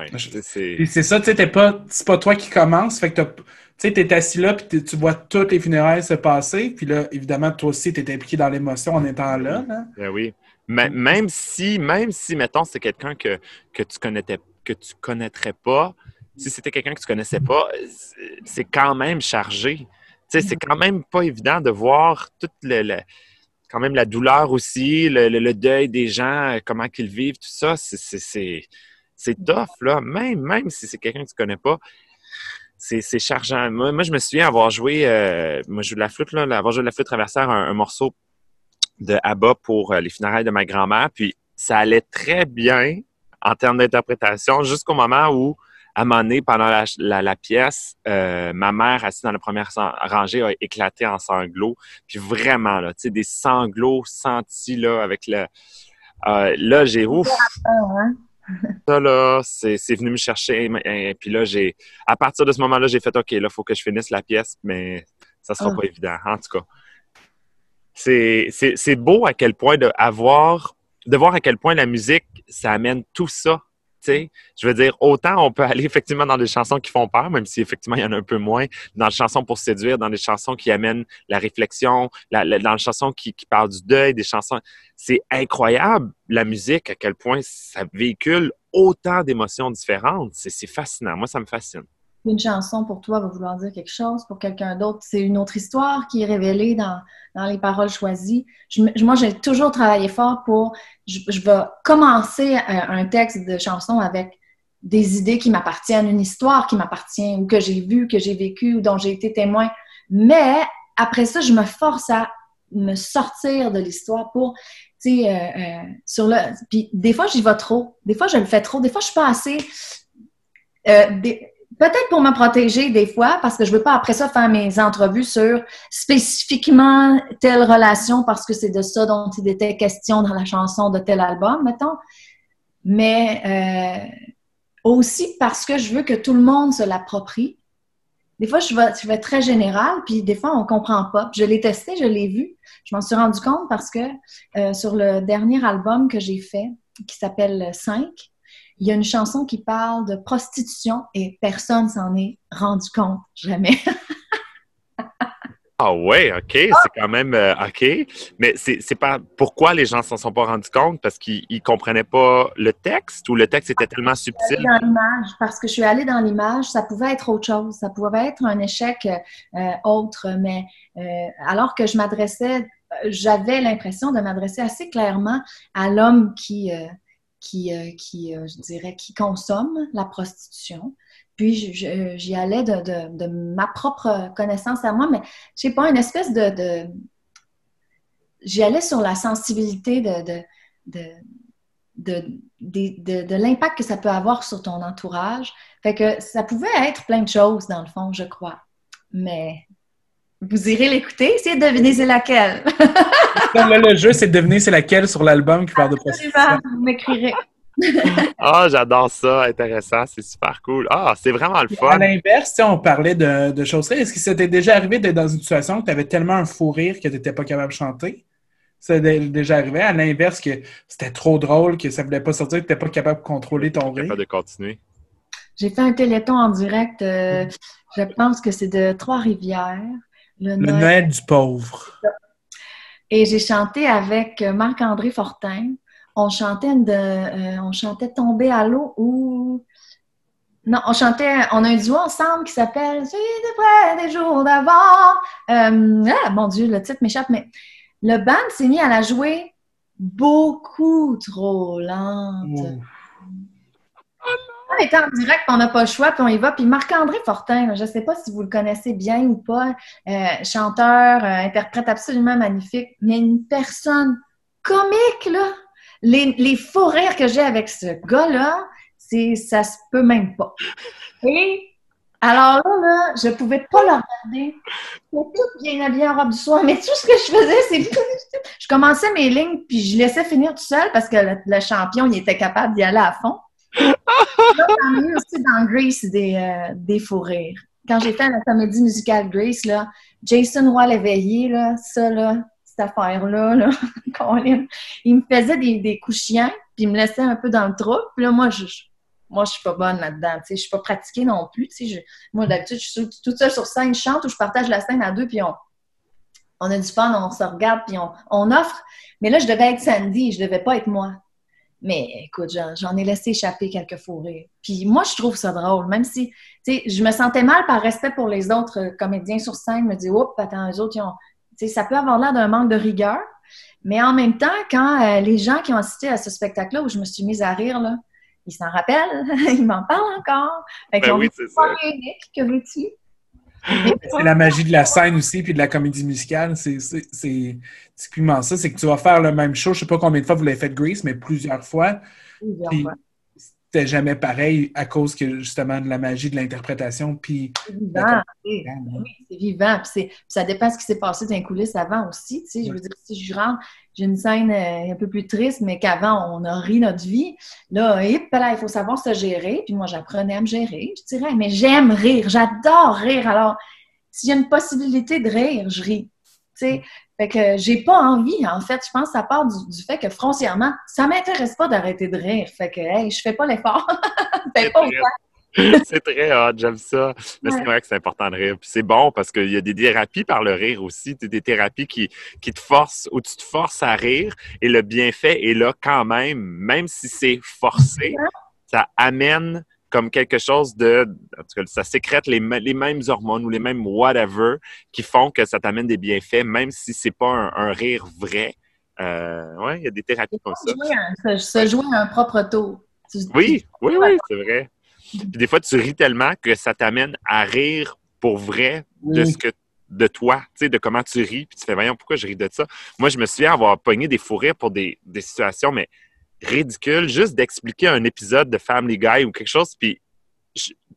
ouais, c'est- c'est- Puis c'est ça, tu sais, t'es pas, c'est pas toi qui commence, fait que tu sais, t'es assis là, puis tu vois toutes les funérailles se passer, puis là, évidemment, toi aussi, t'es impliqué dans l'émotion en étant là, là. Ben oui. Mais- même si, même si, mettons, c'est quelqu'un que, que tu connaîtais, que tu connaîtrais pas, si c'était quelqu'un que tu connaissais pas, c'est- quand même chargé. Tu sais, c'est quand même pas évident de voir toute le, quand même la douleur aussi, le, le- deuil des gens, comment qu'ils vivent, tout ça, c'est- c'est- c'est c'est tough, là. Même, même si c'est quelqu'un que tu connais pas, c'est c'est chargeant. Moi, je me souviens avoir joué, euh, moi, je joue de la flûte, là, avoir joué de la flûte traversière, un, un morceau de ABBA pour euh, les funérailles de ma grand-mère. Puis ça allait très bien en termes d'interprétation jusqu'au moment où, à un moment donné, pendant la, pièce, euh, ma mère, assise dans la première rangée, a éclaté en sanglots. Puis vraiment, là, tu sais, des sanglots sentis, là, avec le... Euh, là, j'ai ouf! Ça, là, c'est venu me chercher. Et puis là, j'ai... À partir de ce moment-là, j'ai fait, OK, là, il faut que je finisse la pièce, mais ça sera ah. pas évident, en tout cas c'est beau à quel point de avoir, de voir à quel point la musique, ça amène tout ça. Je veux dire, autant on peut aller effectivement dans des chansons qui font peur, même si effectivement il y en a un peu moins, dans les chansons pour séduire, dans des chansons qui amènent la réflexion, dans les chansons qui, qui parlent du deuil, des chansons. C'est incroyable la musique, à quel point ça véhicule autant d'émotions différentes. C'est fascinant. Moi, ça me fascine une chanson pour toi va vouloir dire quelque chose, pour quelqu'un d'autre, c'est une autre histoire qui est révélée dans, les paroles choisies. moi, j'ai toujours travaillé fort pour, je, vais commencer un, texte de chanson avec des idées qui m'appartiennent, une histoire qui m'appartient, ou que j'ai vue, que j'ai vécue, ou dont j'ai été témoin. Mais après ça, je me force à me sortir de l'histoire pour, tu sais, euh, euh, sur le... Puis des fois, j'y vais trop. Des fois, je le fais trop. Des fois, je suis pas assez... Euh, Peut-être pour me protéger des fois, parce que je veux pas après ça faire mes entrevues sur spécifiquement telle relation parce que c'est de ça dont il était question dans la chanson de tel album, mettons. Mais euh, aussi parce que je veux que tout le monde se l'approprie. Des fois, je vais, je vais très général, puis des fois, on comprend pas. Je l'ai testé, je l'ai vu. Je m'en suis rendu compte parce que euh, sur le dernier album que j'ai fait, qui s'appelle 5, il y a une chanson qui parle de prostitution et personne s'en est rendu compte, jamais. ah ouais, OK, c'est quand même euh, OK. Mais c'est pas pourquoi les gens s'en sont pas rendus compte? Parce qu'ils comprenaient pas le texte ou le texte était tellement subtil? Dans l'image, parce que je suis allée dans l'image, ça pouvait être autre chose, ça pouvait être un échec euh, autre, mais euh, alors que je m'adressais, j'avais l'impression de m'adresser assez clairement à l'homme qui qui, euh, qui euh, je dirais, qui consomme la prostitution. Puis j'y allais de, ma propre connaissance à moi, mais je sais pas, une espèce de... J'y allais sur la sensibilité de, de, de, l'impact que ça peut avoir sur ton entourage. Fait que ça pouvait être plein de choses, dans le fond, je crois. Mais vous irez l'écouter, essayez de deviner c'est laquelle. le jeu, c'est de deviner c'est laquelle sur l'album qui parle de prostitution. Vous m'écrirez. ah, j'adore ça, intéressant, c'est super cool. Ah, c'est vraiment le fun. À l'inverse, on parlait de, de choses Est-ce que c'était déjà arrivé d'être dans une situation où tu avais tellement un fou rire que tu n'étais pas capable de chanter? Ça déjà arrivé? À l'inverse que c'était trop drôle, que ça ne voulait pas sortir, que tu n'étais pas capable de contrôler ton rire? Pas de continuer. J'ai fait un téléthon en direct, euh, je pense que c'est de Trois-Rivières. Le, Noël... du pauvre. Et j'ai chanté avec Marc-André Fortin. On chantait de, euh, on chantait Tomber à l'eau ou non, on chantait, on a un duo ensemble qui s'appelle J'ai de près des jours d'avant. Euh, ah, mon Dieu, le titre m'échappe, mais le band s'est mis à la jouer beaucoup trop lente. On en direct, on n'a pas le choix, puis on y va. Puis Marc-André Fortin, je ne sais pas si vous le connaissez bien ou pas, euh, chanteur, euh, interprète absolument magnifique, mais une personne comique, là. Les, les faux rires que j'ai avec ce gars-là, c'est ça se peut même pas. Alors là, là je pouvais pas le regarder. J'étais toute bien habillée en robe du soir, mais tout ce que je faisais, c'est je commençais mes lignes, puis je laissais finir tout seul parce que le champion, il était capable d'y aller à fond. J'en ai eu aussi dans Grace des, euh, des. Quand j'ai fait la comédie musicale Grace, là, Jason Roy l'éveillé, là, ça, là, cette affaire-là, là, il me faisait des, des coups chiens, puis il me laissait un peu dans le trou. Puis là, moi, je, moi, suis pas bonne là-dedans. Je suis pas pratiquée non plus. Moi, d'habitude, je suis toute seule sur scène, je chante ou je partage la scène à deux, puis on, on a du fun, on se regarde, puis on, on offre. Mais là, je devais être Sandy, je devais pas être moi. Mais écoute, j'en ai laissé échapper quelques fourrés. Puis moi, je trouve ça drôle, même si, tu sais, je me sentais mal par respect pour les autres euh, comédiens sur scène. Je me dis, oups, attends, eux autres, ils ont. Tu sais, ça peut avoir l'air d'un manque de rigueur. Mais en même temps, quand euh, les gens qui ont assisté à ce spectacle-là où je me suis mise à rire, là, ils s'en rappellent, ils m'en parlent encore. Fait ben oui, c'est ça. unique, que veux-tu? c'est la magie de la scène aussi, puis de la comédie musicale. C'est typiquement ça. C'est que tu vas faire le même show. Je sais pas combien de fois vous l'avez fait Grease, mais plusieurs fois. Plusieurs fois c'était jamais pareil à cause que justement de la magie de l'interprétation. Puis c'est vivant. Oui, c'est vivant. Puis, ça dépend de ce qui s'est passé dans les coulisses avant aussi. Tu sais, Je veux dire, si je rentre, j'ai une scène euh, un peu plus triste, mais qu'avant, on a ri notre vie. Là, hip, là, il faut savoir se gérer. Puis moi, j'apprenais à me gérer. Je dirais, mais j'aime rire. J'adore rire. Alors, s'il y a une possibilité de rire, je ris. Tu sais, fait que j'ai pas envie, en fait. Je pense que ça part du, fait que foncièrement, ça m'intéresse pas d'arrêter de rire. Fait que, hey, je fais pas l'effort. c'est pas C'est très hot, j'aime ça. Mais c'est vrai que c'est important de rire. Puis c'est bon parce qu'il y a des thérapies par le rire aussi. Des thérapies qui, qui te forcent ou tu te forces à rire et le bienfait est là quand même, même si c'est forcé. Ça amène comme quelque chose de. En tout cas, ça sécrète les, les, mêmes hormones ou les mêmes whatever qui font que ça t'amène des bienfaits, même si c'est pas un, rire vrai. Euh, oui, il y a des thérapies comme ça. se, jouer un propre tour. Oui, oui, oui, c'est vrai. Puis des fois, tu ris tellement que ça t'amène à rire pour vrai de ce que de toi, tu sais, de comment tu ris, puis tu fais, voyons, pourquoi je ris de ça? Moi, je me souviens avoir pogné des fous rires pour des, des situations, mais ridicule juste d'expliquer un épisode de Family Guy ou quelque chose, puis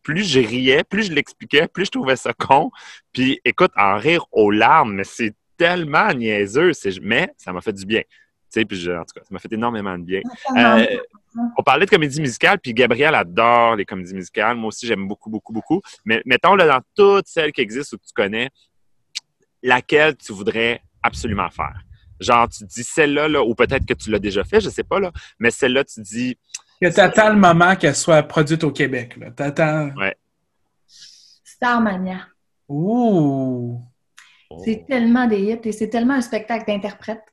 plus je riais, plus je l'expliquais, plus je trouvais ça con. Puis écoute, en rire aux larmes, mais c'est tellement niaiseux, mais ça m'a fait du bien. Tu sais, puis en tout cas, ça m'a fait énormément de bien. Euh, on parlait de comédie musicale, puis Gabriel adore les comédies musicales. Moi aussi, j'aime beaucoup, beaucoup, beaucoup. Mais mettons-le dans toutes celles qui existent ou que tu connais, laquelle tu voudrais absolument faire? Genre, tu dis celle-là, là, ou peut-être que tu l'as déjà fait, je sais pas, là, mais celle-là, tu dis. Que tu attends le moment qu'elle soit produite au Québec. Là. T'attends. Ouais. Starmania. Ouh! C'est tellement des hits et c'est tellement un spectacle d'interprète.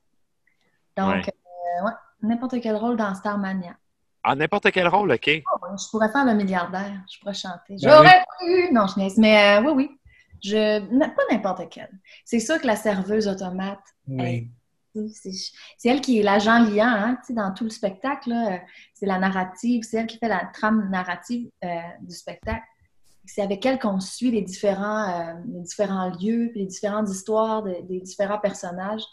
Donc, euh, ouais. n'importe quel rôle dans Starmania. Ah, n'importe quel rôle, OK. Oh, je pourrais faire le milliardaire. Je pourrais chanter. Ben J'aurais pu! Non, je niaise. Mais euh, oui, oui. Je... Pas n'importe quel. C'est sûr que la serveuse automate, oui. C'est elle qui est l'agent liant hein, dans tout le spectacle. C'est la narrative, c'est elle qui fait la trame narrative euh, du spectacle. C'est avec elle qu'on suit les différents, euh, les différents lieux, les différentes histoires des différents personnages.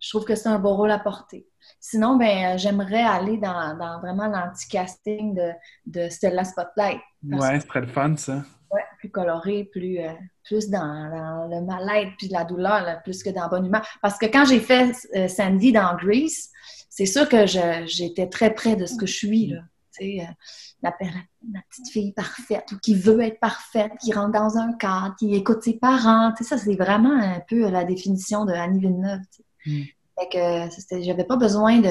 Je trouve que c'est un beau rôle à porter. Sinon, ben, euh, j'aimerais aller dans, vraiment l'anti-casting de, de Stella Spotlight. Ouais, c'est très le fun, ça. Ouais, plus coloré, plus, plus dans, le mal-être puis la douleur, plus que dans la bonne humeur. Parce que quand j'ai fait euh, Sandy dans Greece, c'est sûr que j'étais très près de ce que je suis. Là. Tu sais, euh, la, petite fille parfaite ou qui veut être parfaite, qui rentre dans un cadre, qui écoute ses parents. Tu sais, ça, c'est vraiment un peu la définition de Annie Villeneuve. Tu sais. Mm. que j'avais pas besoin de...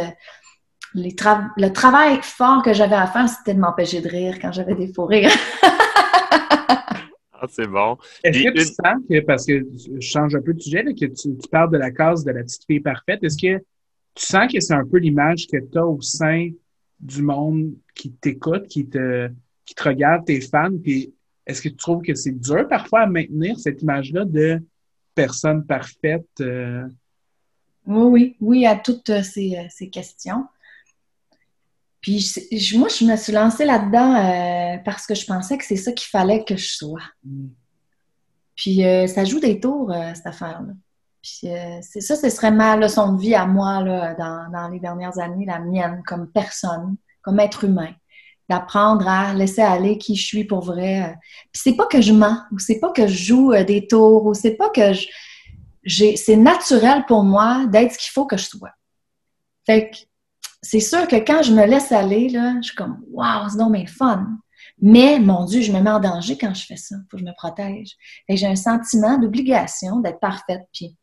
Les le travail fort que j'avais à faire, c'était de m'empêcher de rire quand j'avais des faux rires. C'est bon. Est-ce que tu sens que, parce que je change un peu de sujet, que tu, parles de la case de la petite fille parfaite, est-ce que tu sens que c'est un peu l'image que tu as au sein du monde qui t'écoute, qui te, qui te regarde, tes fans, puis est-ce que tu trouves que c'est dur parfois à maintenir cette image-là de personne parfaite? Euh? Oui, oui, oui, à toutes ces, ces questions. Puis moi, je me suis lancée là-dedans euh, parce que je pensais que c'est ça qu'il fallait que je sois. Mm. Puis euh, ça joue des tours, euh, cette affaire-là. Puis c'est ça, ce serait ma leçon de vie à moi là, dans, les dernières années, la mienne, comme personne, comme être humain. D'apprendre à laisser aller qui je suis pour vrai. Puis c'est pas que je mens, ou c'est pas que je joue des tours, ou c'est pas que je. C'est naturel pour moi d'être ce qu'il faut que je sois. Fait que c'est sûr que quand je me laisse aller, là, je suis comme Waouh, c'est donc fun. Mais mon Dieu, je me mets en danger quand je fais ça. Il faut que je me protège. Et j'ai un sentiment d'obligation d'être parfaite. Puis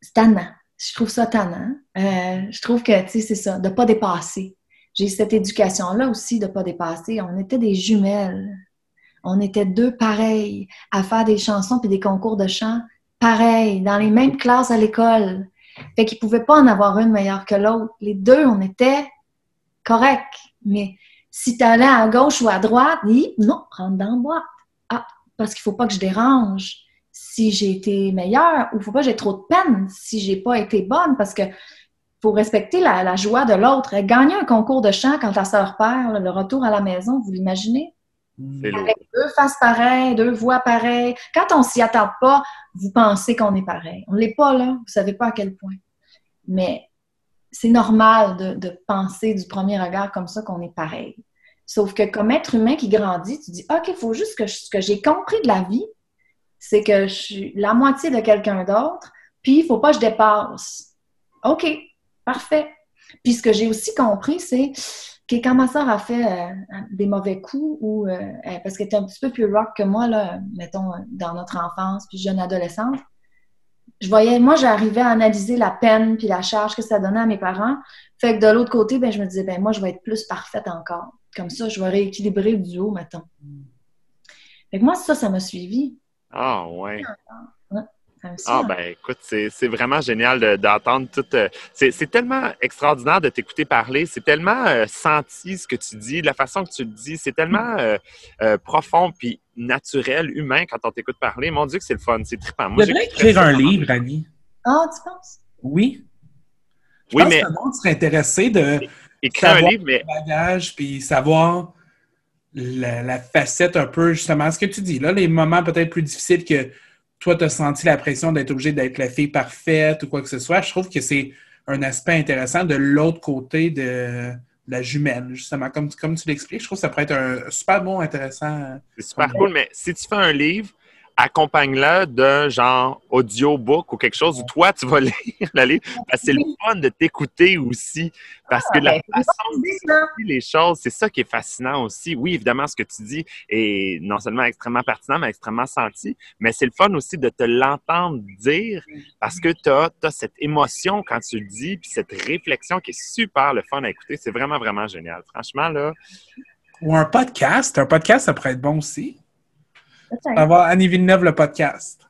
c'est tannant. Je trouve ça tannant. Euh, je trouve que, tu sais, c'est ça, de ne pas dépasser. J'ai cette éducation-là aussi de ne pas dépasser. On était des jumelles. On était deux pareils à faire des chansons puis des concours de chant pareils, dans les mêmes classes à l'école. Fait qu'il pouvait pas en avoir une meilleure que l'autre. Les deux, on était corrects. Mais si tu allais à gauche ou à droite, dit non, rentre dans la boîte. Ah, parce qu'il faut pas que je dérange si j'ai été meilleure ou faut pas que j'ai trop de peine si j'ai pas été bonne parce que faut respecter la, la joie de l'autre. Gagner un concours de chant quand ta soeur perd, le retour à la maison, vous l'imaginez? Avec deux faces pareilles, deux voix pareilles. Quand on s'y attarde pas, vous pensez qu'on est pareil. On l'est pas là, vous savez pas à quel point. Mais c'est normal de, de, penser du premier regard comme ça qu'on est pareil. Sauf que comme être humain qui grandit, tu dis, OK, il faut juste que ce que j'ai compris de la vie, c'est que je suis la moitié de quelqu'un d'autre, puis il faut pas que je dépasse. OK, parfait. Puis ce que j'ai aussi compris, c'est que quand ma soeur a fait euh, des mauvais coups, ou euh, parce qu'elle était un petit peu plus rock que moi, là, mettons, dans notre enfance, puis jeune adolescente, je voyais, moi, j'arrivais à analyser la peine puis la charge que ça donnait à mes parents. Fait que de l'autre côté, ben, je me disais, ben, moi, je vais être plus parfaite encore. Comme ça, je vais rééquilibrer le duo, mettons. Fait que moi, ça, ça m'a suivi. Ah, ouais. Ah, ben écoute, c'est vraiment génial d'entendre tout. Euh, c'est tellement extraordinaire de t'écouter parler. C'est tellement euh, senti ce que tu dis, la façon que tu le dis. C'est tellement euh, profond puis naturel, humain quand on t'écoute parler. Mon Dieu, que c'est le fun. C'est trippant. Moi, devrais écrire un livre, Annie. Ah, tu penses? Oui. Je oui, pense mais. Que le monde serait intéressé de. Écrire un livre, mais. bagage puis savoir. La, la, facette un peu, justement, ce que tu dis, là, les moments peut-être plus difficiles que toi, tu as senti la pression d'être obligé d'être la fille parfaite ou quoi que ce soit. Je trouve que c'est un aspect intéressant de l'autre côté de la jumelle, justement. Comme, comme tu l'expliques, je trouve que ça pourrait être un super bon, intéressant. C'est super cool, mais si tu fais un livre, accompagne-le d'un genre audiobook ou quelque chose où toi, tu vas lire le livre. Parce que c'est le fun de t'écouter aussi. Parce que ah, la ben, façon de les choses, c'est ça qui est fascinant aussi. Oui, évidemment, ce que tu dis est non seulement extrêmement pertinent, mais extrêmement senti. Mais c'est le fun aussi de te l'entendre dire parce que tu as, as, cette émotion quand tu le dis, puis cette réflexion qui est super le fun à écouter. C'est vraiment, vraiment génial. Franchement, là. Ou un podcast. Un podcast, ça pourrait être bon aussi. Avoir Annie Villeneuve, le podcast.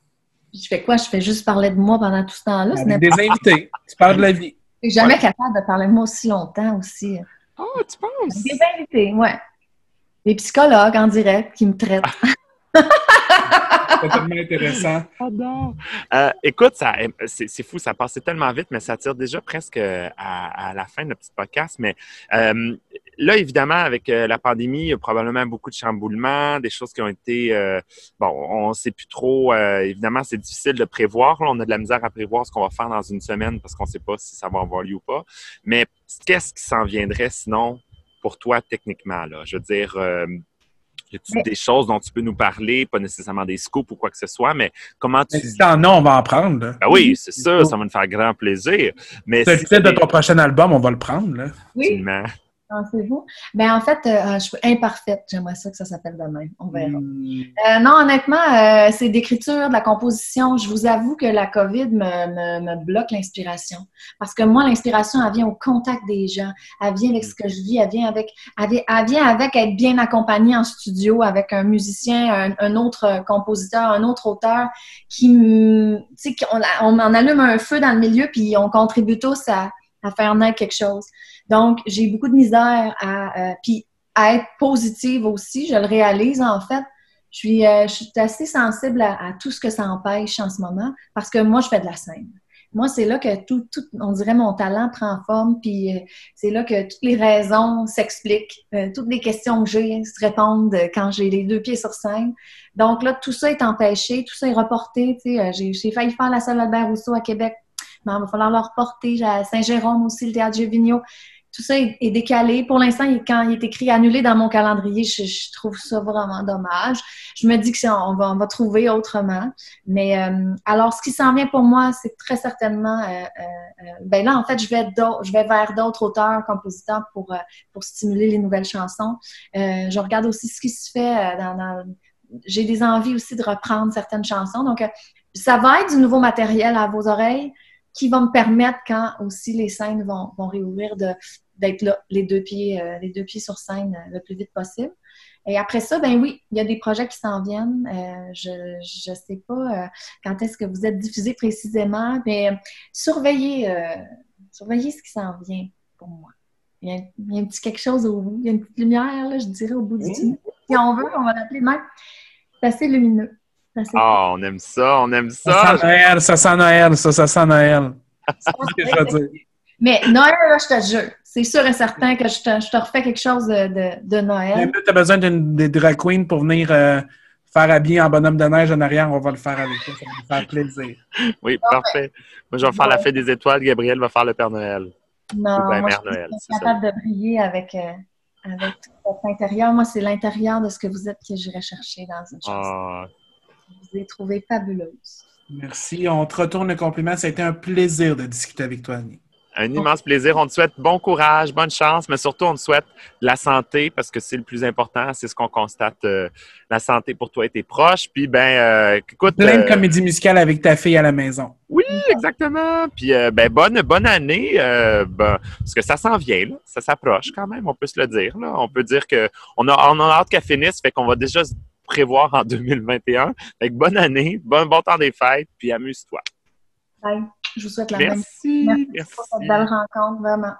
Je fais quoi? Je fais juste parler de moi pendant tout ce temps-là? Avec des invités. tu parles de la vie. Je suis jamais capable de parler de moi aussi longtemps aussi. Oh, tu penses? Des invités, ouais. Des psychologues en direct qui me traitent. c'est tellement intéressant. Euh, écoute, c'est, fou, ça passait tellement vite, mais ça tire déjà presque à, la fin de notre petit podcast. Mais euh, là, évidemment, avec euh, la pandémie, il y a probablement beaucoup de chamboulements, des choses qui ont été... bon, on ne sait plus trop. évidemment, c'est difficile de prévoir. on a de la misère à prévoir ce qu'on va faire dans une semaine parce qu'on ne sait pas si ça va avoir lieu ou pas. Mais qu'est-ce qui s'en viendrait sinon pour toi techniquement? Là? Je veux dire y a-t-il des choses dont tu peux nous parler, pas nécessairement des scoops ou quoi que ce soit, mais comment tu. Si t'en as, on va en prendre. Ben oui, c'est ça, ça va nous faire grand plaisir. Mais le titre de ton prochain album, on va le prendre. Là. Oui. Pensez-vous? Ben, en fait, euh, je suis imparfaite. J'aimerais ça que ça s'appelle demain. On verra. Hmm. Euh, non, honnêtement, euh, c'est d'écriture, de la composition. Je vous avoue que la COVID me, me, bloque l'inspiration. Parce que moi, l'inspiration, elle vient au contact des gens. Elle vient avec ce que je vis. Elle vient avec, elle vient avec être bien accompagnée en studio avec un musicien, un, autre compositeur, un autre auteur qui, tu sais, on, on en allume un feu dans le milieu puis on contribue tous à, à faire naître quelque chose. Donc, j'ai beaucoup de misère à, euh, puis à être positive aussi. Je le réalise en fait. Je suis, euh, assez sensible à, tout ce que ça empêche en ce moment parce que moi, je fais de la scène. Moi, c'est là que tout, tout, on dirait, mon talent prend forme, puis euh, c'est là que toutes les raisons s'expliquent, toutes les questions que j'ai se répondent quand j'ai les deux pieds sur scène. Donc là, tout ça est empêché, tout ça est reporté. J'ai failli faire la salle Albert Rousseau à Québec, il va falloir le reporter. À Saint-Jérôme aussi, le théâtre Gévigno tout ça est, décalé. Pour l'instant, quand il est écrit annulé dans mon calendrier, je, trouve ça vraiment dommage. Je me dis que on va, on va trouver autrement. Mais euh, alors, ce qui s'en vient pour moi, c'est très certainement. Euh, euh, ben là, en fait, je vais, vers d'autres auteurs, compositeurs pour, stimuler les nouvelles chansons. je regarde aussi ce qui se fait j'ai des envies aussi de reprendre certaines chansons. Donc, ça va être du nouveau matériel à vos oreilles qui va me permettre, quand aussi les scènes vont, vont réouvrir, de, d'être là, les deux pieds, euh, les deux pieds sur scène euh, le plus vite possible. Et après ça, ben oui, il y a des projets qui s'en viennent. Euh, je ne sais pas quand est-ce que vous êtes diffusé précisément, mais surveillez, surveillez ce qui s'en vient pour moi. Il y, a, un petit quelque chose au bout, il y a une petite lumière, là, je dirais, au bout du tunnel. Si on veut, on va l'appeler même. C'est assez lumineux. Ah, on aime ça, on aime ça. Ça sent Noël, ça sent Noël, ça, ça sent Noël. C'est ce que je veux dire. Mais Noël, là, je te jure, c'est sûr et certain que je te, je te refais quelque chose de, de, de Noël. Tu as besoin d'une des drag queens pour venir euh, faire habiller en bonhomme de neige en arrière, on va le faire avec toi. Ça va me faire plaisir. Oui, parfait. Moi, je vais faire la fête des étoiles. Gabriel va faire le Père Noël. Non, ben, moi, Mère je suis Noël, pas c'est capable de briller avec, euh, avec tout votre intérieur. Moi, c'est l'intérieur de ce que vous êtes que j'irai chercher dans une chanson. Ah, Je vous ai trouvé fabuleuse. Merci. On te retourne le compliment. Ça a été un plaisir de discuter avec toi, Annie. un immense plaisir. On te souhaite bon courage, bonne chance, mais surtout, on te souhaite de la santé parce que c'est le plus important. C'est ce qu'on constate. euh, la santé pour toi et tes proches. Puis, ben, euh, écoute. Plein de euh, comédies musicales avec ta fille à la maison. Oui, exactement. Puis, euh, ben, bonne, bonne année. euh, ben, parce que ça s'en vient, là. Ça s'approche quand même, on peut se le dire. Là. On peut dire que on a, on a hâte qu'elle finisse, fait qu'on va déjà se prévoir en 2021. Fait que bonne année, bon, bon temps des fêtes, puis amuse-toi. Bye. Je vous souhaite la même Merci. Merci Merci. pour cette belle rencontre, vraiment.